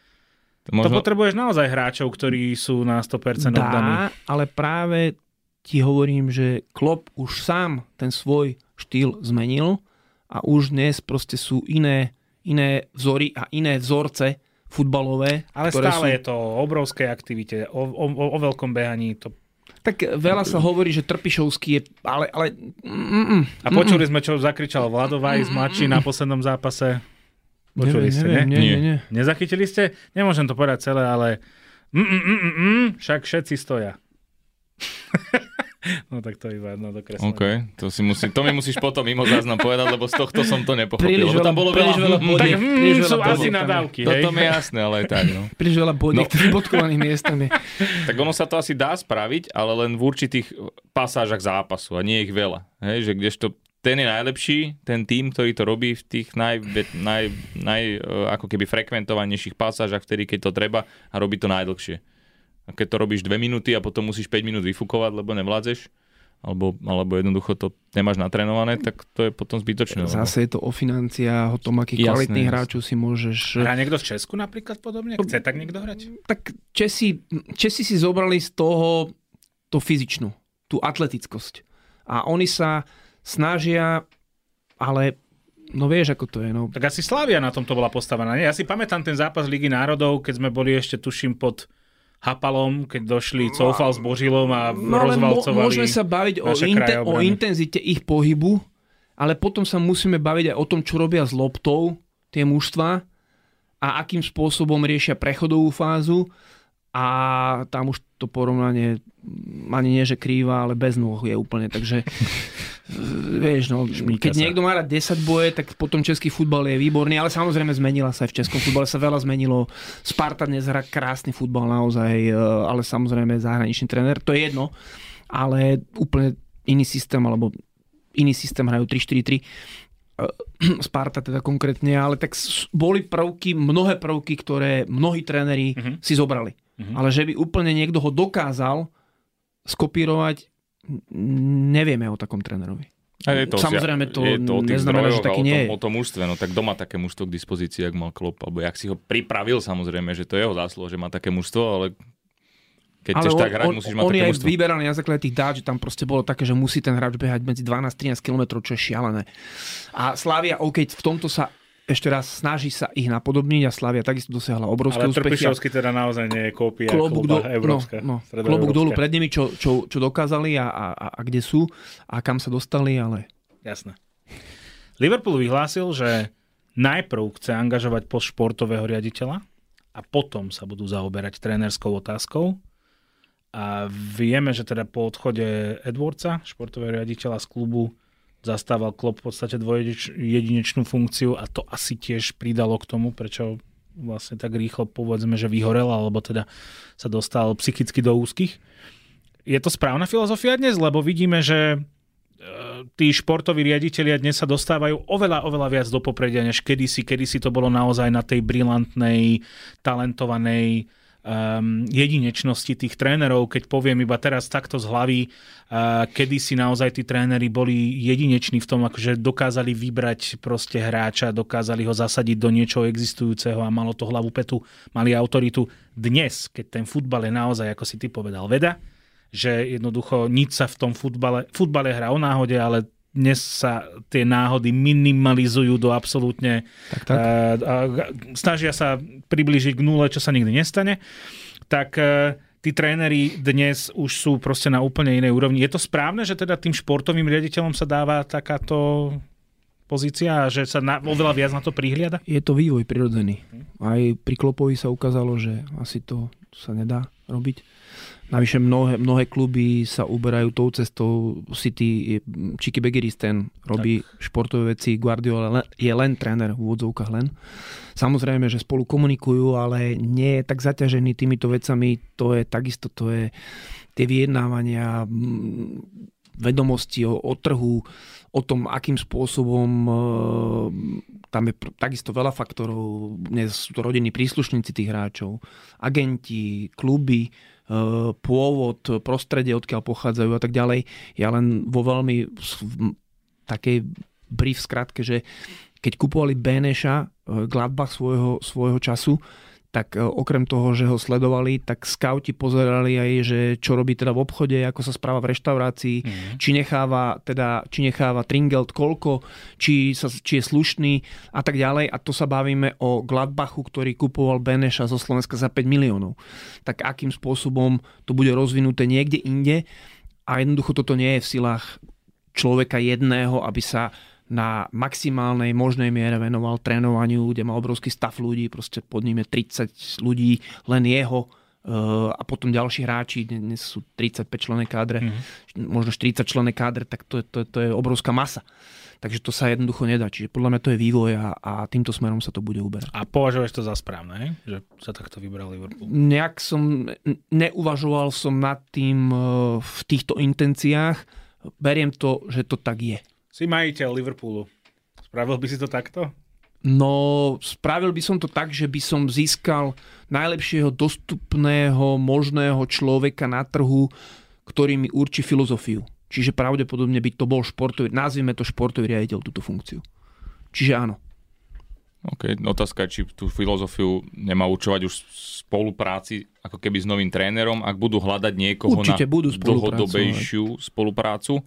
Možno... to potrebuješ naozaj hráčov, ktorí sú na 100% Dá, oddaní. ale práve ti hovorím, že Klopp už sám ten svoj štýl zmenil a už dnes proste sú iné, iné vzory a iné vzorce futbalové. Ale stále sú... je to o obrovskej aktivite, o, o, o veľkom behaní. To... Tak veľa sa hovorí, že Trpišovský je... Ale, ale... Mm, a počuli mm, sme, čo zakričal Vladovaj z Mači na poslednom zápase. Počuli neviem, ste, neviem, nie? Nie, nie, Nezachytili ste? Nemôžem to povedať celé, ale... Mm, mm, mm, mm však všetci stoja. [laughs] No tak to iba jedno dokreslenie. OK, to, si musí, to mi musíš potom mimo záznam povedať, lebo z tohto som to nepochopil. Príliš lebo tam veľa- bolo príliš veľa... veľa hm, bodiek. tak, mm, veľa sú asi nadávky, toto mi je jasné, ale aj tak. No. Príliš veľa bodiek, No. bodkovaných miestami. Tak ono sa to asi dá spraviť, ale len v určitých pasážach zápasu a nie ich veľa. Hej, že kdežto ten je najlepší, ten tým, ktorý to robí v tých naj, naj, naj ako keby frekventovanejších pasážach, vtedy keď to treba a robí to najdlhšie. A keď to robíš 2 minúty a potom musíš 5 minút vyfúkovať, lebo nevládzeš, alebo, alebo jednoducho to nemáš natrénované, tak to je potom zbytočné. lebo- Zase je to o financiách, o tom, akých kvalitných jasné. hráčov si môžeš... Hrá niekto v Česku napríklad podobne? Chce tak niekto hrať? Tak Česi, Česi si zobrali z toho tú fyzičnú, tú atletickosť. A oni sa snažia, ale no vieš, ako to je. No. Tak asi Slavia na tomto bola postavená. Nie? Ja si pamätám ten zápas Ligy národov, keď sme boli ešte, tuším, pod Hapalom, keď došli Coufal s Božilom a No rozvalcovali. môžeme sa baviť o, inte- o intenzite ich pohybu, ale potom sa musíme baviť aj o tom, čo robia s loptou tie mužstva a akým spôsobom riešia prechodovú fázu a tam už to porovnanie ani nie, že krýva, ale bez nôh je úplne, takže [laughs] vieš, no, Šmíka keď sa. niekto má rád 10 boje, tak potom český futbal je výborný, ale samozrejme zmenila sa aj v českom futbale, sa veľa zmenilo. Sparta dnes hrá krásny futbal naozaj, e, ale samozrejme zahraničný tréner, to je jedno, ale úplne iný systém, alebo iný systém hrajú 3-4-3. E, [clears throat] Sparta teda konkrétne, ale tak boli prvky, mnohé prvky, ktoré mnohí tréneri Mhm. si zobrali. Mhm. Ale že by úplne niekto ho dokázal skopírovať, nevieme o takom trénerovi. A je to, Samozrejme, to je to o tých neznamená, že taký o tom, nie je. o tom mužstve. No tak doma také mužstvo k dispozícii, ak mal Klopp, alebo jak si ho pripravil, samozrejme, že to je jeho zásluha, že má také mužstvo, ale keď Ale chceš on, tak hrať, on, musíš mať on je aj vyberaný na základe tých dát, že tam proste bolo také, že musí ten hráč behať medzi 12-13 km, čo je šialené. A Slavia, OK, v tomto sa ešte raz snaží sa ich napodobniť a Slavia takisto dosiahla obrovské Ale úspechy. a Trpišovský teda naozaj nie je kópia klobúk, do, európska. no, no, klobúk dolu pred nimi, čo, čo, čo dokázali a, a, a, a kde sú a kam sa dostali, ale Jasné. Liverpool vyhlásil, že najprv chce angažovať post športového riaditeľa a potom sa budú zaoberať trénerskou otázkou. A vieme, že teda po odchode Edwardsa, športového riaditeľa z klubu, zastával Klopp v podstate dvojedinečnú funkciu a to asi tiež pridalo k tomu, prečo vlastne tak rýchlo povedzme, že vyhorel, alebo teda sa dostal psychicky do úzkých. Je to správna filozofia dnes, lebo vidíme, že e, tí športoví riaditeľia dnes sa dostávajú oveľa, oveľa viac do popredia, než kedysi. Kedysi to bolo naozaj na tej brilantnej, talentovanej um, jedinečnosti tých trénerov, keď poviem iba teraz takto z hlavy, uh, kedysi naozaj tí tréneri boli jedineční v tom, akože dokázali vybrať proste hráča, dokázali ho zasadiť do niečoho existujúceho a malo to hlavu petu, mali autoritu. Dnes, keď ten futbal je naozaj, ako si ty povedal, veda, že jednoducho nič sa v tom futbale, futbale hrá o náhode, ale dnes sa tie náhody minimalizujú do absolútne... Tak, tak. A, a, snažia sa priblížiť k nule, čo sa nikdy nestane. Tak e, tí tréneri dnes už sú proste na úplne inej úrovni. Je to správne, že teda tým športovým riaditeľom sa dáva takáto pozícia a že sa na, oveľa viac na to prihliada? je to vývoj prirodzený. Aj pri Klopovi sa ukázalo, že asi to sa nedá robiť. Navyše mnohé, mnohé kluby sa uberajú tou cestou. City, Čiki Begiristen robí tak. športové veci, Guardiola je len tréner, v úvodzovkách len. Samozrejme, že spolu komunikujú, ale nie je tak zaťažený týmito vecami. To je takisto, to je tie vyjednávania, mm, vedomosti o, o trhu, o tom, akým spôsobom e, tam je takisto veľa faktorov. Dnes sú to rodinní príslušníci tých hráčov, agenti, kluby, pôvod, prostredie, odkiaľ pochádzajú a tak ďalej. Ja len vo veľmi takej brief skratke, že keď kupovali Beneša e, Gladbach svojho, svojho času, tak e, okrem toho, že ho sledovali, tak skauti pozerali aj, že čo robí teda v obchode, ako sa správa v reštaurácii, mm. či necháva teda, či necháva tringelt koľko, či, sa, či je slušný a tak ďalej. A to sa bavíme o Gladbachu, ktorý kupoval Beneša zo Slovenska za 5 miliónov. Tak akým spôsobom to bude rozvinuté niekde inde a jednoducho toto nie je v silách človeka jedného, aby sa na maximálnej možnej miere venoval trénovaniu, kde má obrovský stav ľudí, proste pod ním je 30 ľudí, len jeho a potom ďalší hráči, dnes sú 35 člené kádre, mm-hmm. možno 40 člené kádre, tak to, to, to je obrovská masa. Takže to sa jednoducho nedá. Čiže podľa mňa to je vývoj a, a týmto smerom sa to bude uberať. A považuješ to za správne, že sa takto vybral Liverpool? Nejak som, neuvažoval som nad tým e, v týchto intenciách. Beriem to, že to tak je. Si majiteľ Liverpoolu. Spravil by si to takto? No, spravil by som to tak, že by som získal najlepšieho dostupného možného človeka na trhu, ktorý mi určí filozofiu. Čiže pravdepodobne by to bol športový, nazvime to športový riaditeľ túto funkciu. Čiže áno. OK, otázka či tú filozofiu nemá určovať už v spolupráci ako keby s novým trénerom, ak budú hľadať niekoho Určite na budú dlhodobejšiu spoluprácu.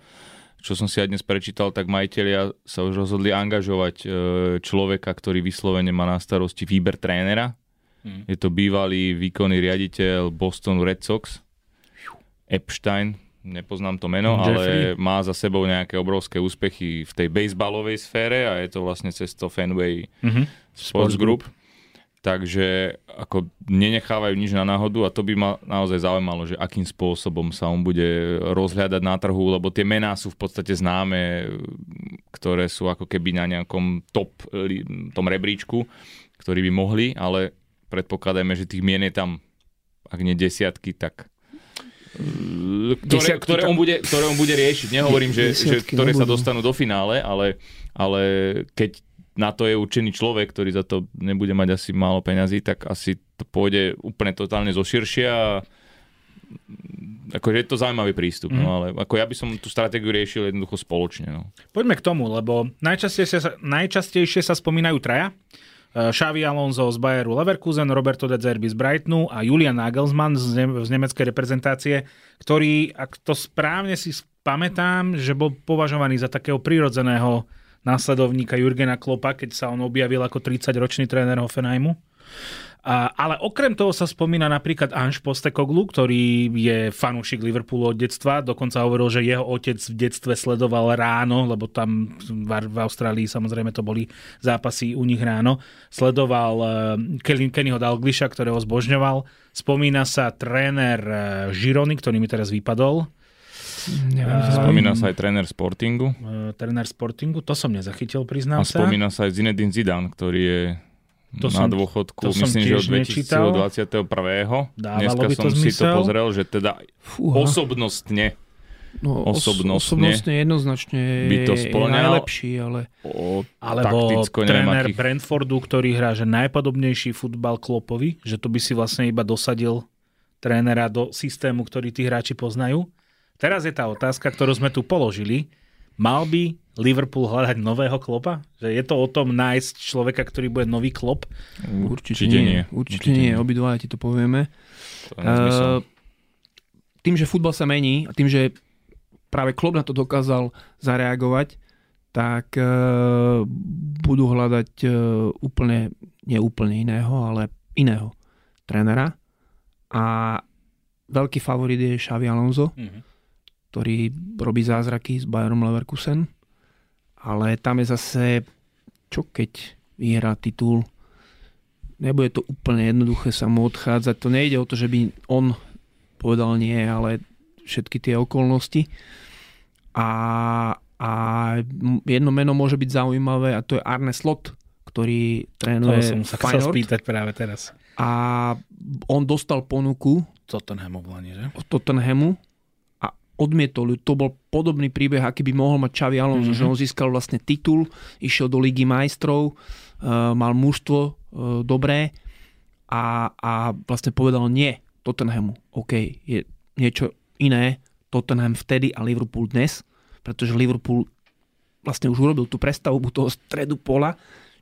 Čo som si aj dnes prečítal, tak majiteľia sa už rozhodli angažovať e, človeka, ktorý vyslovene má na starosti výber trénera. Hmm. Je to bývalý výkonný riaditeľ Boston Red Sox, Epstein, nepoznám to meno, Jeffrey. ale má za sebou nejaké obrovské úspechy v tej baseballovej sfére a je to vlastne cez to Fenway mm-hmm. Sports Group. Takže ako nenechávajú nič na náhodu a to by ma naozaj zaujímalo, že akým spôsobom sa on bude rozhľadať na trhu, lebo tie mená sú v podstate známe, ktoré sú ako keby na nejakom top tom rebríčku, ktorí by mohli, ale predpokladajme, že tých mien je tam, ak nie desiatky, tak ktoré, ktoré, on bude, ktoré on bude riešiť. Nehovorím, že, že ktoré sa dostanú do finále, ale, ale keď na to je určený človek, ktorý za to nebude mať asi málo peňazí, tak asi to pôjde úplne totálne zo širšia akože je to zaujímavý prístup, mm. no, mhm. ale ako ja by som tú stratégiu riešil jednoducho spoločne. No. Poďme k tomu, lebo najčastejšie sa, najčastejšie sa spomínajú traja. Eh, Xavi Alonso z Bayeru Leverkusen, Roberto De Zerbi z Brightonu a Julian Nagelsmann z, ne- z nemeckej reprezentácie, ktorý, ak to správne si pamätám, že bol považovaný za takého prirodzeného následovníka Jurgena Klopa, keď sa on objavil ako 30-ročný tréner Hoffenheimu. A, ale okrem toho sa spomína napríklad Anš Postekoglu, ktorý je fanúšik Liverpoolu od detstva. Dokonca hovoril, že jeho otec v detstve sledoval ráno, lebo tam v, Austrálii samozrejme to boli zápasy u nich ráno. Sledoval uh, Kennyho Dalglisha, ktorého zbožňoval. Spomína sa tréner Žirony, ktorý mi teraz vypadol. Neviem, uh, spomína sa aj tréner Sportingu. Uh, tréner Sportingu, to som nezachytil, priznám sa. A spomína sa aj Zinedine Zidane, ktorý je to na som, dôchodku, to myslím, že od 2021. Dneska som to si to pozrel, že teda Fúha. osobnostne No, osobnostne, osobnostne jednoznačne by to je najlepší, ale... O, Alebo tréner akých... Brentfordu, ktorý hrá že najpodobnejší futbal Klopovi, že to by si vlastne iba dosadil trénera do systému, ktorý tí hráči poznajú. Teraz je tá otázka, ktorú sme tu položili. Mal by Liverpool hľadať nového klopa? Že je to o tom nájsť človeka, ktorý bude nový klop? Určite, Určite nie. nie. Určite, Určite nie. nie. Obidva ti to povieme. To uh, tým, že futbal sa mení a tým, že práve klop na to dokázal zareagovať, tak uh, budú hľadať uh, úplne, nie úplne iného, ale iného trénera. A veľký favorit je Xavi Alonso, mm-hmm. Ktorý robí zázraky s Bayerom Leverkusen ale tam je zase, čo keď vyhrá titul, nebude to úplne jednoduché sa mu odchádzať. To nejde o to, že by on povedal nie, ale všetky tie okolnosti. A, a jedno meno môže byť zaujímavé a to je Arne Slot, ktorý trénuje to som sa chcel spýtať práve teraz. A on dostal ponuku Tottenhamu v Lani, že? Tottenhamu odmietol. To bol podobný príbeh, aký by mohol mať Xavi Alonso, mm-hmm. že on získal vlastne titul, išiel do Ligy majstrov, uh, mal mužstvo uh, dobré a, a vlastne povedal nie Tottenhamu. OK, je niečo iné Tottenham vtedy a Liverpool dnes, pretože Liverpool vlastne už urobil tú prestavbu toho stredu pola,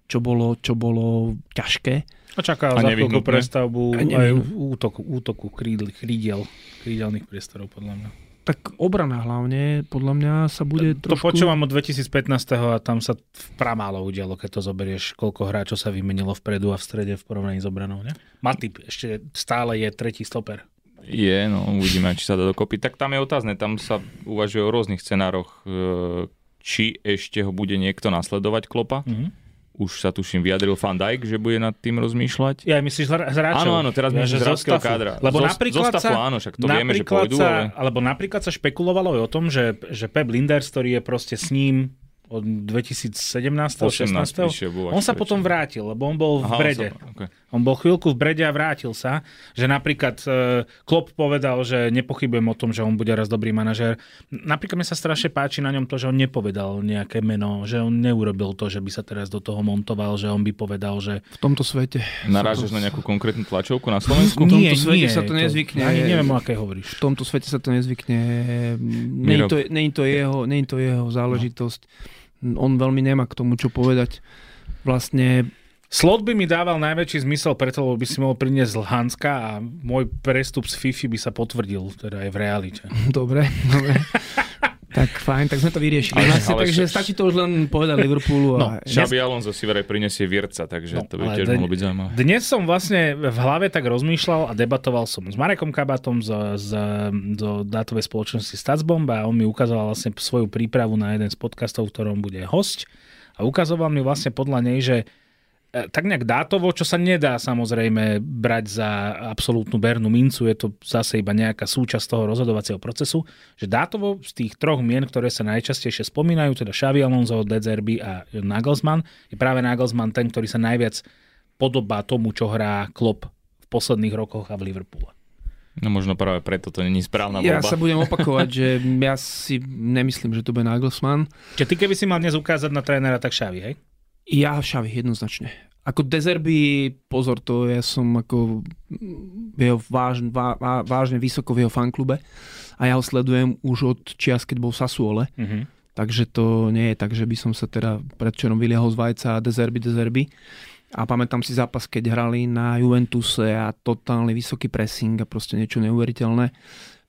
čo bolo, čo bolo ťažké. A čaká za chvíľku prestavbu aj útoku, útoku krídel, krídel, krídelných priestorov, podľa mňa tak obrana hlavne, podľa mňa sa bude to trošku... To počúvam od 2015. a tam sa pramálo udialo, keď to zoberieš, koľko hráčov sa vymenilo vpredu a v strede v porovnaní s obranou, ne? Matip ešte stále je tretí stoper. Je, no uvidíme, či sa dá dokopy. Tak tam je otázne, tam sa uvažuje o rôznych scenároch, e, či ešte ho bude niekto nasledovať Klopa. Mm-hmm. Už sa tuším vyjadril Van Dijk, že bude nad tým rozmýšľať. Ja myslíš z hráčov? Áno, áno, teraz myslíš z hráčského kádra. Lebo Zos, napríklad zostafu, sa, áno, však to vieme, že pôjdu, sa, ale... Alebo napríklad sa špekulovalo aj o tom, že, že Pep Linders, ktorý je proste s ním od 2017 16. On sa potom vrátil, lebo on bol v Aha, Brede. Sa, okay. On bol chvíľku v Brede a vrátil sa. Že napríklad uh, Klopp povedal, že nepochybujem o tom, že on bude raz dobrý manažer. Napríklad mi sa strašne páči na ňom to, že on nepovedal nejaké meno, že on neurobil to, že by sa teraz do toho montoval, že on by povedal, že... V tomto svete. Narážaš na nejakú konkrétnu tlačovku na Slovensku? [laughs] V tomto nie, svete nie, sa to nezvykne. Ani neviem, o aké hovoríš. V tomto svete sa to nezvykne. Je to, to, jeho, to jeho záležitosť. No on veľmi nemá k tomu, čo povedať. Vlastne Slot by mi dával najväčší zmysel preto, lebo by si mohol priniesť z Hanska a môj prestup z Fifi by sa potvrdil, teda aj v realite. [laughs] Dobre, dobre. [laughs] tak fajn, tak sme to vyriešili. Ale, vlastne, ale takže š... stačí to už len povedať Liverpoolu. A... No, Xabi Alonso si veraj prinesie Vierca, takže no, to by tiež mohlo byť zaujímavé. Dnes som vlastne v hlave tak rozmýšľal a debatoval som s Marekom Kabatom z, z, z dátovej spoločnosti Statsbomb a on mi ukazoval vlastne svoju prípravu na jeden z podcastov, v ktorom bude host a ukazoval mi vlastne podľa nej, že tak nejak dátovo, čo sa nedá samozrejme brať za absolútnu bernú mincu, je to zase iba nejaká súčasť toho rozhodovacieho procesu, že dátovo z tých troch mien, ktoré sa najčastejšie spomínajú, teda Xavi Alonso, Dezerby a Nagelsmann, je práve Nagelsmann ten, ktorý sa najviac podobá tomu, čo hrá Klopp v posledných rokoch a v Liverpoole. No možno práve preto to není správna voľba. Ja sa budem opakovať, že ja si nemyslím, že to bude Nagelsmann. Čiže ty keby si mal dnes ukázať na trénera, tak Xavi, hej? Ja Šavi, jednoznačne. Ako Dezerby, pozor, to ja som ako jeho váž, vá, vážne vysoko v jeho fanklube a ja ho sledujem už od čias, keď bol v Sasuole. Mm-hmm. Takže to nie je tak, že by som sa teda predčerom vyliahol z vajca Dezerby, Dezerby. A pamätám si zápas, keď hrali na Juventuse a totálny vysoký pressing a proste niečo neuveriteľné.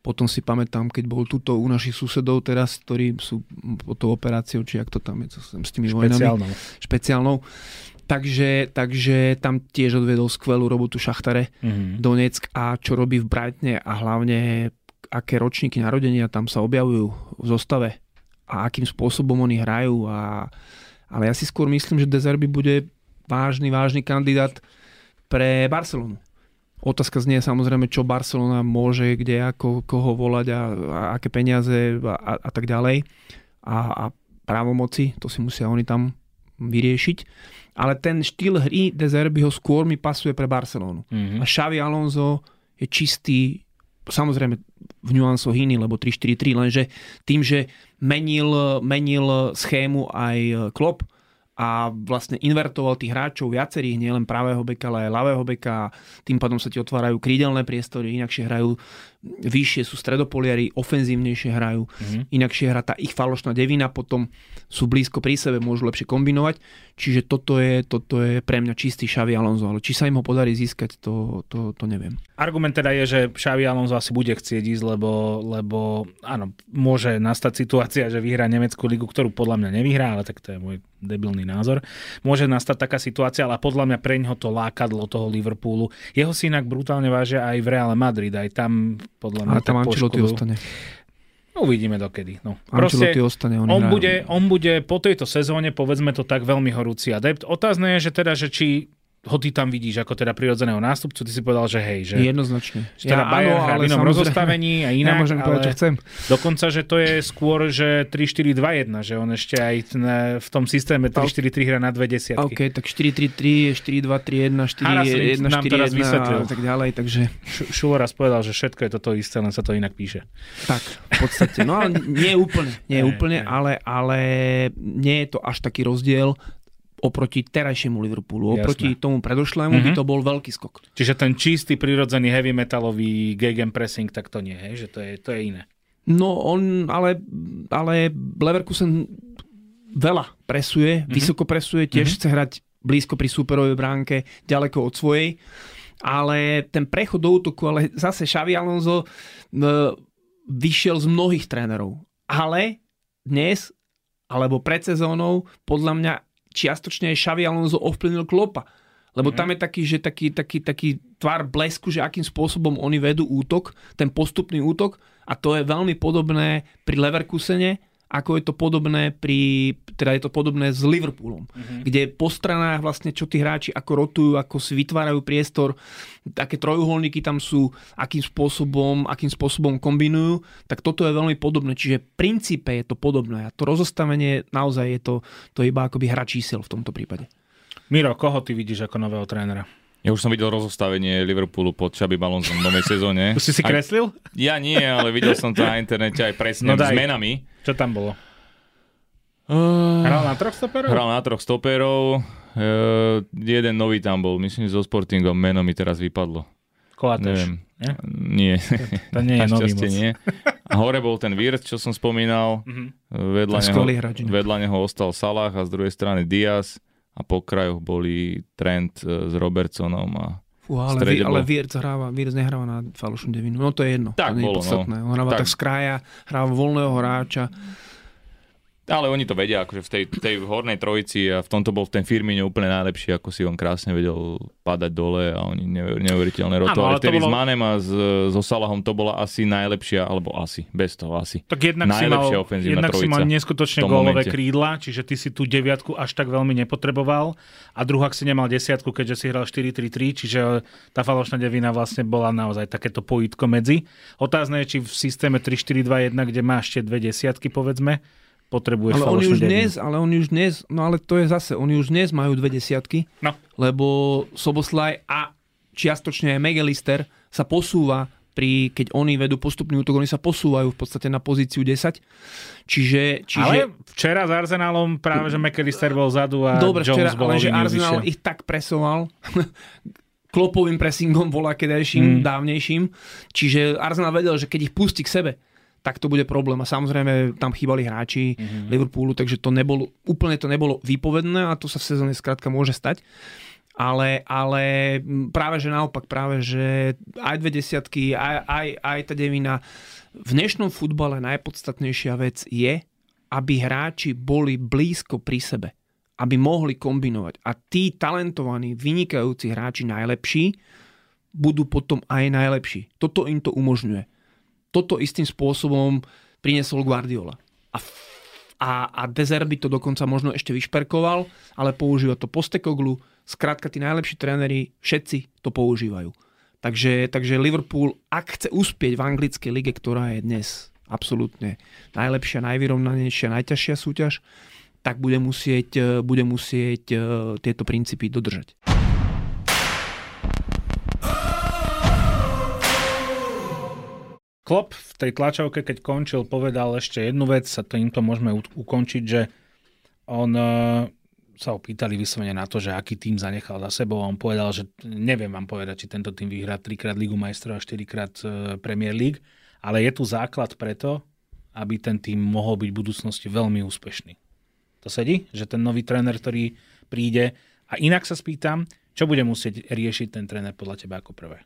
Potom si pamätám, keď bol tuto u našich susedov teraz, ktorí sú pod tou operáciou, či ak to tam je, s tými špeciálnou. vojnami. Špeciálnou Takže, takže tam tiež odvedol skvelú robotu Šachtare mm-hmm. Donetsk a čo robí v Brightne a hlavne aké ročníky narodenia tam sa objavujú v zostave a akým spôsobom oni hrajú. A, ale ja si skôr myslím, že Dezerby bude vážny, vážny kandidát pre Barcelonu. Otázka znie samozrejme, čo Barcelona môže, kde, ako, koho volať a, a aké peniaze a, a, a tak ďalej. A, a právomoci, to si musia oni tam vyriešiť ale ten štýl hry De Zerbiho skôr mi pasuje pre Barcelonu. Mm-hmm. A Xavi Alonso je čistý, samozrejme v nuansoch iný, lebo 3-4-3, lenže tým, že menil, menil schému aj Klopp, a vlastne invertoval tých hráčov viacerých, nielen pravého beka, ale aj ľavého beka. Tým pádom sa ti otvárajú krídelné priestory, inakšie hrajú vyššie sú stredopoliari, ofenzívnejšie hrajú, mm-hmm. inakšie hrá tá ich falošná devina, potom sú blízko pri sebe, môžu lepšie kombinovať. Čiže toto je, toto je pre mňa čistý Xavi Alonso, ale či sa im ho podarí získať, to, to, to neviem. Argument teda je, že Xavi Alonso asi bude chcieť ísť, lebo, lebo áno, môže nastať situácia, že vyhrá Nemeckú ligu, ktorú podľa mňa nevyhrá, ale tak to je môj debilný názor. Môže nastať taká situácia, ale podľa mňa pre ňoho to lákadlo toho Liverpoolu. Jeho si inak brutálne vážia aj v Reále Madrid, aj tam podľa mňa. A tam Ancelotti ostane. No, uvidíme dokedy. No. Proste, ostane, on, on, bude, on bude po tejto sezóne, povedzme to tak, veľmi horúci adept. Otázne je, že teda, že či ho ty tam vidíš ako teda prirodzeného nástupcu, ty si povedal, že hej, že... Jednoznačne. Že teda ja, Bayern áno, hrá v inom rozostavení a inak, ja môžem ale povedať, čo chcem. dokonca, že to je skôr, že 3-4-2-1, že on ešte aj v tom systéme 3-4-3 hrá na dve desiatky. OK, tak 4-3-3 je 4-2-3-1, 4-1, 4-1 a tak ďalej, takže... Šulo raz povedal, že všetko je toto isté, len sa to inak píše. Tak, v podstate, no ale nie úplne, nie úplne, ale, ale nie je to až taký rozdiel oproti terajšiemu Liverpoolu. Jasné. Oproti tomu predošlému mm-hmm. by mhm. to bol veľký skok. Čiže ten čistý, prirodzený heavy metalový gegenpressing, tak to nie, hej? že to je, to je iné. No on, ale, ale Leverkusen veľa presuje, mm-hmm. vysoko presuje, tiež mm-hmm. chce hrať blízko pri superovej bránke, ďaleko od svojej. Ale ten prechod do útoku, ale zase Xavi Alonso vyšiel z mnohých trénerov. Ale dnes, alebo pred sezónou, podľa mňa čiastočne aj Xavi Alonso ovplyvnil Klopa. Lebo mm. tam je taký, že taký, taký, taký tvar blesku, že akým spôsobom oni vedú útok, ten postupný útok a to je veľmi podobné pri Leverkusene ako je to podobné pri, teda je to podobné s Liverpoolom, mm-hmm. kde po stranách vlastne čo tí hráči ako rotujú, ako si vytvárajú priestor, také trojuholníky tam sú, akým spôsobom, akým spôsobom kombinujú, tak toto je veľmi podobné. Čiže v princípe je to podobné a to rozostavenie naozaj je to, to iba akoby hra čísel v tomto prípade. Miro, koho ty vidíš ako nového trénera? Ja už som videl rozostavenie Liverpoolu pod Xabi Alonsom v novej sezóne. Už si si kreslil? Aj, ja nie, ale videl som to na internete aj presne no s menami. Čo tam bolo? Uh, hral na troch stoperov? Hral na troch stoperov. Uh, jeden nový tam bol, myslím, so Sportingom. Meno mi teraz vypadlo. Kolateš. Nie? nie. To, to nie je [laughs] nový moc. nie. A hore bol ten Wirt, čo som spomínal. Uh-huh. Vedľa, neho, vedľa neho ostal Salah a z druhej strany Diaz a po krajoch boli Trent e, s Robertsonom a Fú, ale, vy, ale Wirtz, hráva, Wirtz nehráva na falošnú devinu. No to je jedno. Tak to bolo, je podstatné. no. On hráva tak, tak z kraja, hráva voľného hráča. Ale oni to vedia, akože v tej, tej hornej trojici a v tomto bol ten Firmino úplne najlepší, ako si on krásne vedel padať dole a oni neuveriteľne rotovali. Vtedy bolo... s Manem a s, so Salahom to bola asi najlepšia, alebo asi, bez toho asi. Tak jednak najlepšia si mal, jednak si mal neskutočne gólové krídla, čiže ty si tú deviatku až tak veľmi nepotreboval a druhák si nemal desiatku, keďže si hral 4-3-3, čiže tá falošná devina vlastne bola naozaj takéto pojitko medzi. Otázne je, či v systéme 3-4-2-1, kde máš ešte dve desiatky, povedzme, potrebuješ ale oni už dnes, ale oni už dnes, no ale to je zase, oni už dnes majú dve desiatky, no. lebo Soboslaj a čiastočne aj Megalister sa posúva pri, keď oni vedú postupný útok, oni sa posúvajú v podstate na pozíciu 10. Čiže, čiže... Ale včera s Arsenálom práve, že McAllister bol zadu a Dobre, Jones včera, bol ale že Arsenal vyššie. ich tak presoval [laughs] klopovým pressingom kedajším, mm. dávnejším. Čiže Arsenal vedel, že keď ich pustí k sebe, tak to bude problém. A samozrejme tam chýbali hráči mm-hmm. Liverpoolu, takže to nebolo, úplne to nebolo výpovedné a to sa v sezóne skrátka môže stať. Ale, ale práve že naopak, práve že aj dve desiatky, aj, aj, aj tá devina. V dnešnom futbale najpodstatnejšia vec je, aby hráči boli blízko pri sebe. Aby mohli kombinovať. A tí talentovaní, vynikajúci hráči najlepší budú potom aj najlepší. Toto im to umožňuje toto istým spôsobom priniesol Guardiola. A, a, a Dezer by to dokonca možno ešte vyšperkoval, ale používa to Postekoglu. Skrátka, tí najlepší tréneri, všetci to používajú. Takže, takže Liverpool, ak chce uspieť v anglickej lige, ktorá je dnes absolútne najlepšia, najvyrovnanejšia, najťažšia súťaž, tak bude musieť, bude musieť eh, tieto princípy dodržať. Klopp v tej tlačovke, keď končil, povedal ešte jednu vec, a týmto môžeme ukončiť, že on e, sa opýtali vyslovene na to, že aký tým zanechal za sebou a on povedal, že neviem vám povedať, či tento tým vyhrá trikrát Ligu majstrov a štyrikrát e, Premier League, ale je tu základ preto, aby ten tým mohol byť v budúcnosti veľmi úspešný. To sedí? Že ten nový tréner, ktorý príde a inak sa spýtam, čo bude musieť riešiť ten tréner podľa teba ako prvé?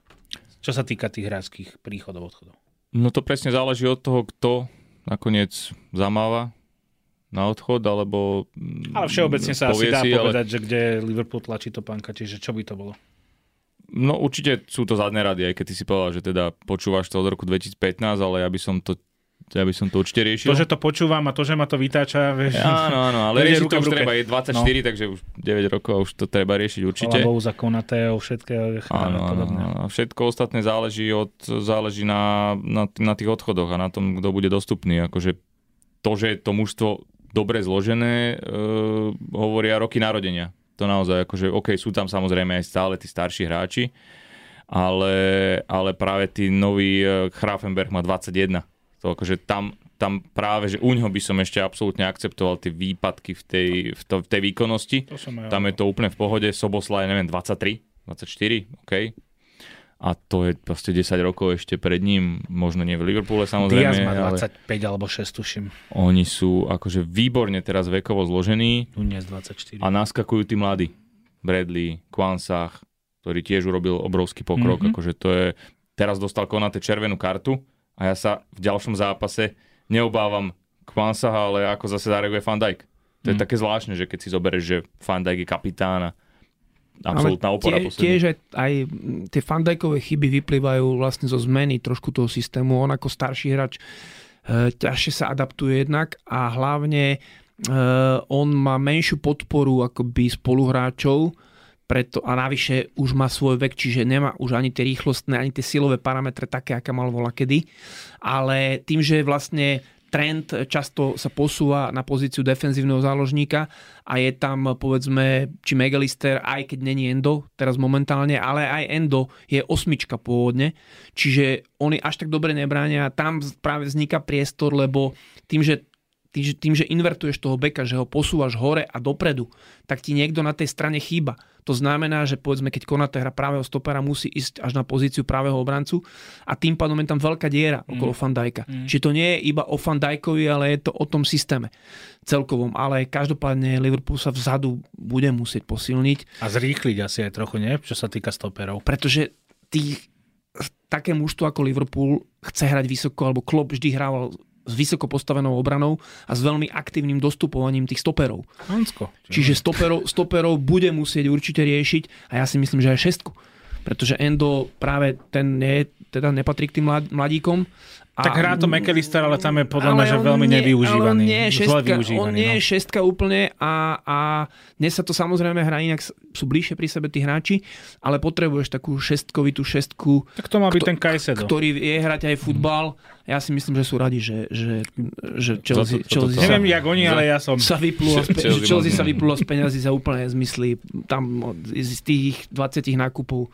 Čo sa týka tých hráčských príchodov, odchodov? No to presne záleží od toho, kto nakoniec zamáva na odchod, alebo... Ale všeobecne sa asi dá si, povedať, ale... že kde Liverpool tlačí to pánka, čiže čo by to bolo? No určite sú to zadné rady, aj keď ty si povedal, že teda počúvaš to od roku 2015, ale ja by som to ja by som to určite riešil. To, že to počúvam a to, že ma to vytáča, vieš. Áno, áno, ale riešiť to už treba, je 24, no. takže už 9 rokov už to treba riešiť určite. Bohu za Konatého, všetkého. Áno, áno, áno, všetko ostatné záleží, od, záleží na, na, na tých odchodoch a na tom, kto bude dostupný. Akože to, že to mužstvo dobre zložené, e, hovoria roky narodenia. To naozaj, akože, OK, sú tam samozrejme aj stále tí starší hráči, ale, ale práve tí nový e, Grafenberg má 21 to akože tam, tam práve, že u ňoho by som ešte absolútne akceptoval tie výpadky v tej, v to, v tej výkonnosti. To ja tam je to úplne v pohode. Sobosla je, neviem, 23, 24, OK. A to je proste 10 rokov ešte pred ním, možno nie v Liverpoole samozrejme. Diaz má 25 ale alebo 6, tuším. Oni sú akože výborne teraz vekovo zložení. Nunes 24. A naskakujú tí mladí. Bradley, Kvansach, ktorý tiež urobil obrovský pokrok. Mm-hmm. Akože to je, teraz dostal Konate červenú kartu a ja sa v ďalšom zápase neobávam Kvansaha, ale ako zase zareaguje Van Dijk. To je mm. také zvláštne, že keď si zoberieš, že Van Dijk je kapitán a absolútna opora tie, Tiež aj, aj tie Van Dijkové chyby vyplývajú vlastne zo zmeny trošku toho systému. On ako starší hráč ťažšie sa adaptuje jednak a hlavne on má menšiu podporu akoby spoluhráčov, preto, a navyše už má svoj vek, čiže nemá už ani tie rýchlostné, ani tie silové parametre také, aké mal vola kedy. Ale tým, že vlastne trend často sa posúva na pozíciu defenzívneho záložníka a je tam povedzme či Megalister, aj keď není Endo teraz momentálne, ale aj Endo je osmička pôvodne, čiže oni až tak dobre nebránia tam práve vzniká priestor, lebo tým, že tým, že, invertuješ toho beka, že ho posúvaš hore a dopredu, tak ti niekto na tej strane chýba. To znamená, že povedzme, keď Konate hra pravého stopera, musí ísť až na pozíciu pravého obrancu a tým pádom je tam veľká diera mm. okolo Fandajka. Mm. Čiže to nie je iba o Fandajkovi, ale je to o tom systéme celkovom. Ale každopádne Liverpool sa vzadu bude musieť posilniť. A zrýchliť asi aj trochu, nie? Čo sa týka stoperov. Pretože tých také mužstvo ako Liverpool chce hrať vysoko, alebo Klopp vždy hrával s vysoko postavenou obranou a s veľmi aktívnym dostupovaním tých stoperov. Hansko. Čiže stoperov, stoperov bude musieť určite riešiť a ja si myslím, že aj šestku. Pretože Endo práve ten nie, teda nepatrí k tým mladíkom a, tak hrá to McAllister, ale tam je podľa mňa, že veľmi nie, nevyužívaný. Ale nie je šestka, on nie je no. šestka úplne a, a dnes sa to samozrejme hrá inak, sú bližšie pri sebe tí hráči, ale potrebuješ takú šestkovitú šestku. Tak to má byť kto, ten Kajsedo. Ktorý vie hrať aj futbal. Ja si myslím, že sú radi, že, že, že Chelsea, to, to, to, to, Neviem, jak oni, ale ja som... Sa vyplulo, z, že Chelsea sa vyplulo z peňazí za úplne zmysly. Tam z tých 20 nákupov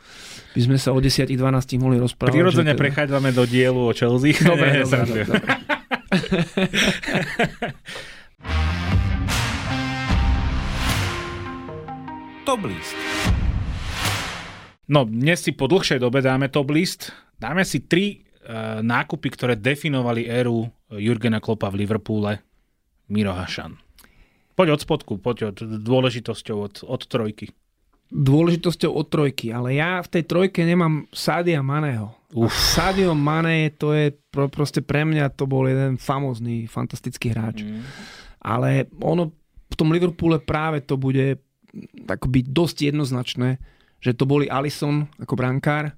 by sme sa o 10-12 mohli rozprávať. Prirodzene teda... prechádzame do dielu o Chelsea. [laughs] Dobre, dobre, dobre, dobre. Top list. No, dnes si po dlhšej dobe dáme top list. Dáme si tri uh, nákupy, ktoré definovali éru Jurgena Klopa v Liverpoole. Miro Hašan. Poď od spodku, poď od dôležitosťou od, od trojky dôležitosťou od trojky, ale ja v tej trojke nemám Sadia Maného. Uf. Sadio Mané, to je pro, proste pre mňa to bol jeden famózny, fantastický hráč. Mm. Ale ono v tom Liverpoole práve to bude akoby dosť jednoznačné, že to boli Alisson ako brankár,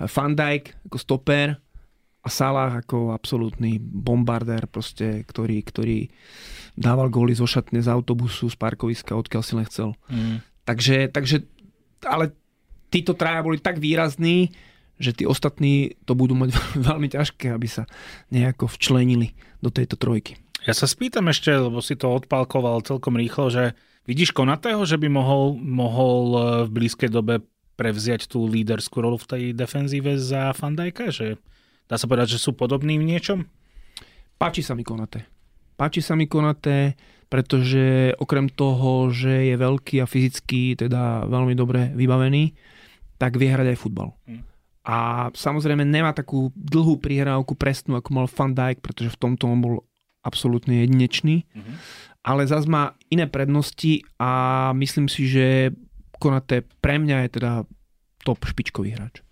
Van Dijk ako stoper a Salah ako absolútny bombardér, proste, ktorý, ktorý dával góly zo šatne z autobusu, z parkoviska, odkiaľ si len chcel. Mm. Takže, takže ale títo traja boli tak výrazní, že tí ostatní to budú mať [laughs] veľmi ťažké, aby sa nejako včlenili do tejto trojky. Ja sa spýtam ešte, lebo si to odpálkoval celkom rýchlo, že vidíš Konatého, že by mohol, mohol e, v blízkej dobe prevziať tú líderskú rolu v tej defenzíve za Fandajka? Že dá sa povedať, že sú podobní v niečom? Páči sa mi Konaté. Páči sa mi Konaté pretože okrem toho, že je veľký a fyzicky teda veľmi dobre vybavený, tak vie hrať aj futbal. Mm. A samozrejme nemá takú dlhú prihrávku presnú, ako mal Van Dijk, pretože v tomto on bol absolútne jedinečný. Mm-hmm. Ale zase má iné prednosti a myslím si, že Konate pre mňa je teda top špičkový hráč.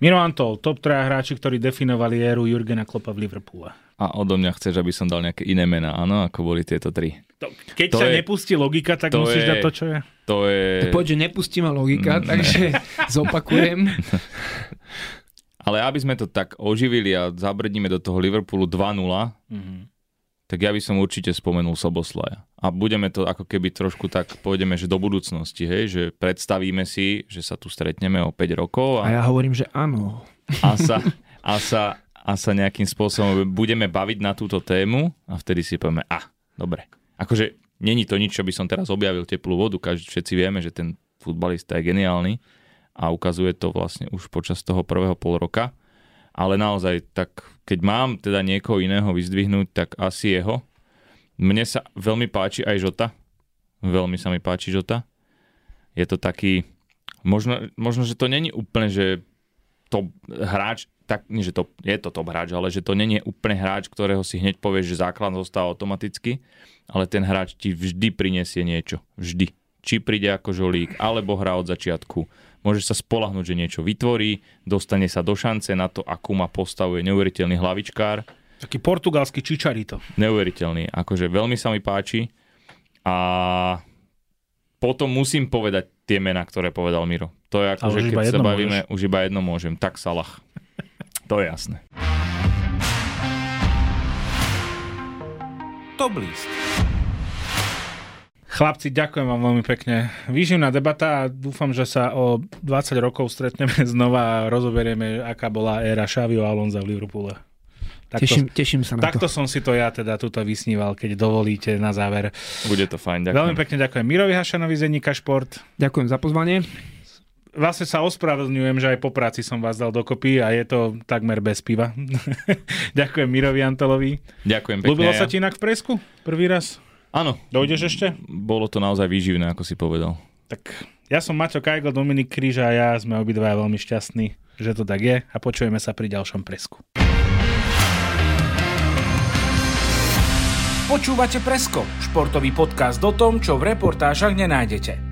Miro Antol, top 3 hráči, ktorí definovali éru Jurgena Klopa v Liverpoole. A odo mňa chceš, aby som dal nejaké iné mená, áno, ako boli tieto tri. To, keď to sa je, nepustí logika, tak to musíš je, dať to, čo je. To je... Tak poď, že nepustí ma logika, mm, takže [laughs] zopakujem. Ale aby sme to tak oživili a zabrdíme do toho Liverpoolu 2-0, mm-hmm. tak ja by som určite spomenul Soboslaja. A budeme to ako keby trošku tak, pôjdeme, že do budúcnosti, hej, že predstavíme si, že sa tu stretneme o 5 rokov. A, a ja hovorím, že áno. A sa, a sa a sa nejakým spôsobom budeme baviť na túto tému a vtedy si povieme, a, ah, dobre. Akože není to nič, čo by som teraz objavil teplú vodu, každý, všetci vieme, že ten futbalista je geniálny a ukazuje to vlastne už počas toho prvého pol roka. Ale naozaj, tak keď mám teda niekoho iného vyzdvihnúť, tak asi jeho. Mne sa veľmi páči aj Žota. Veľmi sa mi páči Žota. Je to taký, možno, možno že to není úplne, že to hráč tak, nie, že to je to top hráč, ale že to není úplne hráč, ktorého si hneď povieš, že základ zostáva automaticky, ale ten hráč ti vždy prinesie niečo. Vždy. Či príde ako žolík, alebo hrá od začiatku. Môžeš sa spolahnúť, že niečo vytvorí, dostane sa do šance na to, akú má postavu, je neuveriteľný hlavičkár. Taký portugalský čičarito. Neuveriteľný. Akože veľmi sa mi páči. A potom musím povedať tie mená, ktoré povedal Miro. To je ako, že keď sa bavíme, môžeš. už iba jedno môžem. Tak Salah. To je jasné. Top List. Chlapci, ďakujem vám veľmi pekne. Výživná debata a dúfam, že sa o 20 rokov stretneme [laughs] znova a rozoberieme, aká bola éra Xaviho Alonza v Liverpoole. Takto, teším, teším sa na takto to. som si to ja teda tuto vysníval, keď dovolíte na záver. Bude to fajn, ďakujem. Veľmi pekne ďakujem Mirovi Hašanovi z Šport. Ďakujem za pozvanie. Vlastne sa ospravedlňujem, že aj po práci som vás dal dokopy a je to takmer bez piva. [laughs] ďakujem Mirovi Antelovi. Ďakujem pekne. Ľúbilo sa ti inak v Presku? Prvý raz? Áno. Dojdeš ešte? Bolo to naozaj výživné, ako si povedal. Tak ja som Maťo Kajgo, Dominik Kríža a ja sme obidvaja veľmi šťastní, že to tak je a počujeme sa pri ďalšom Presku. Počúvate Presko, športový podcast o tom, čo v reportážach nenájdete.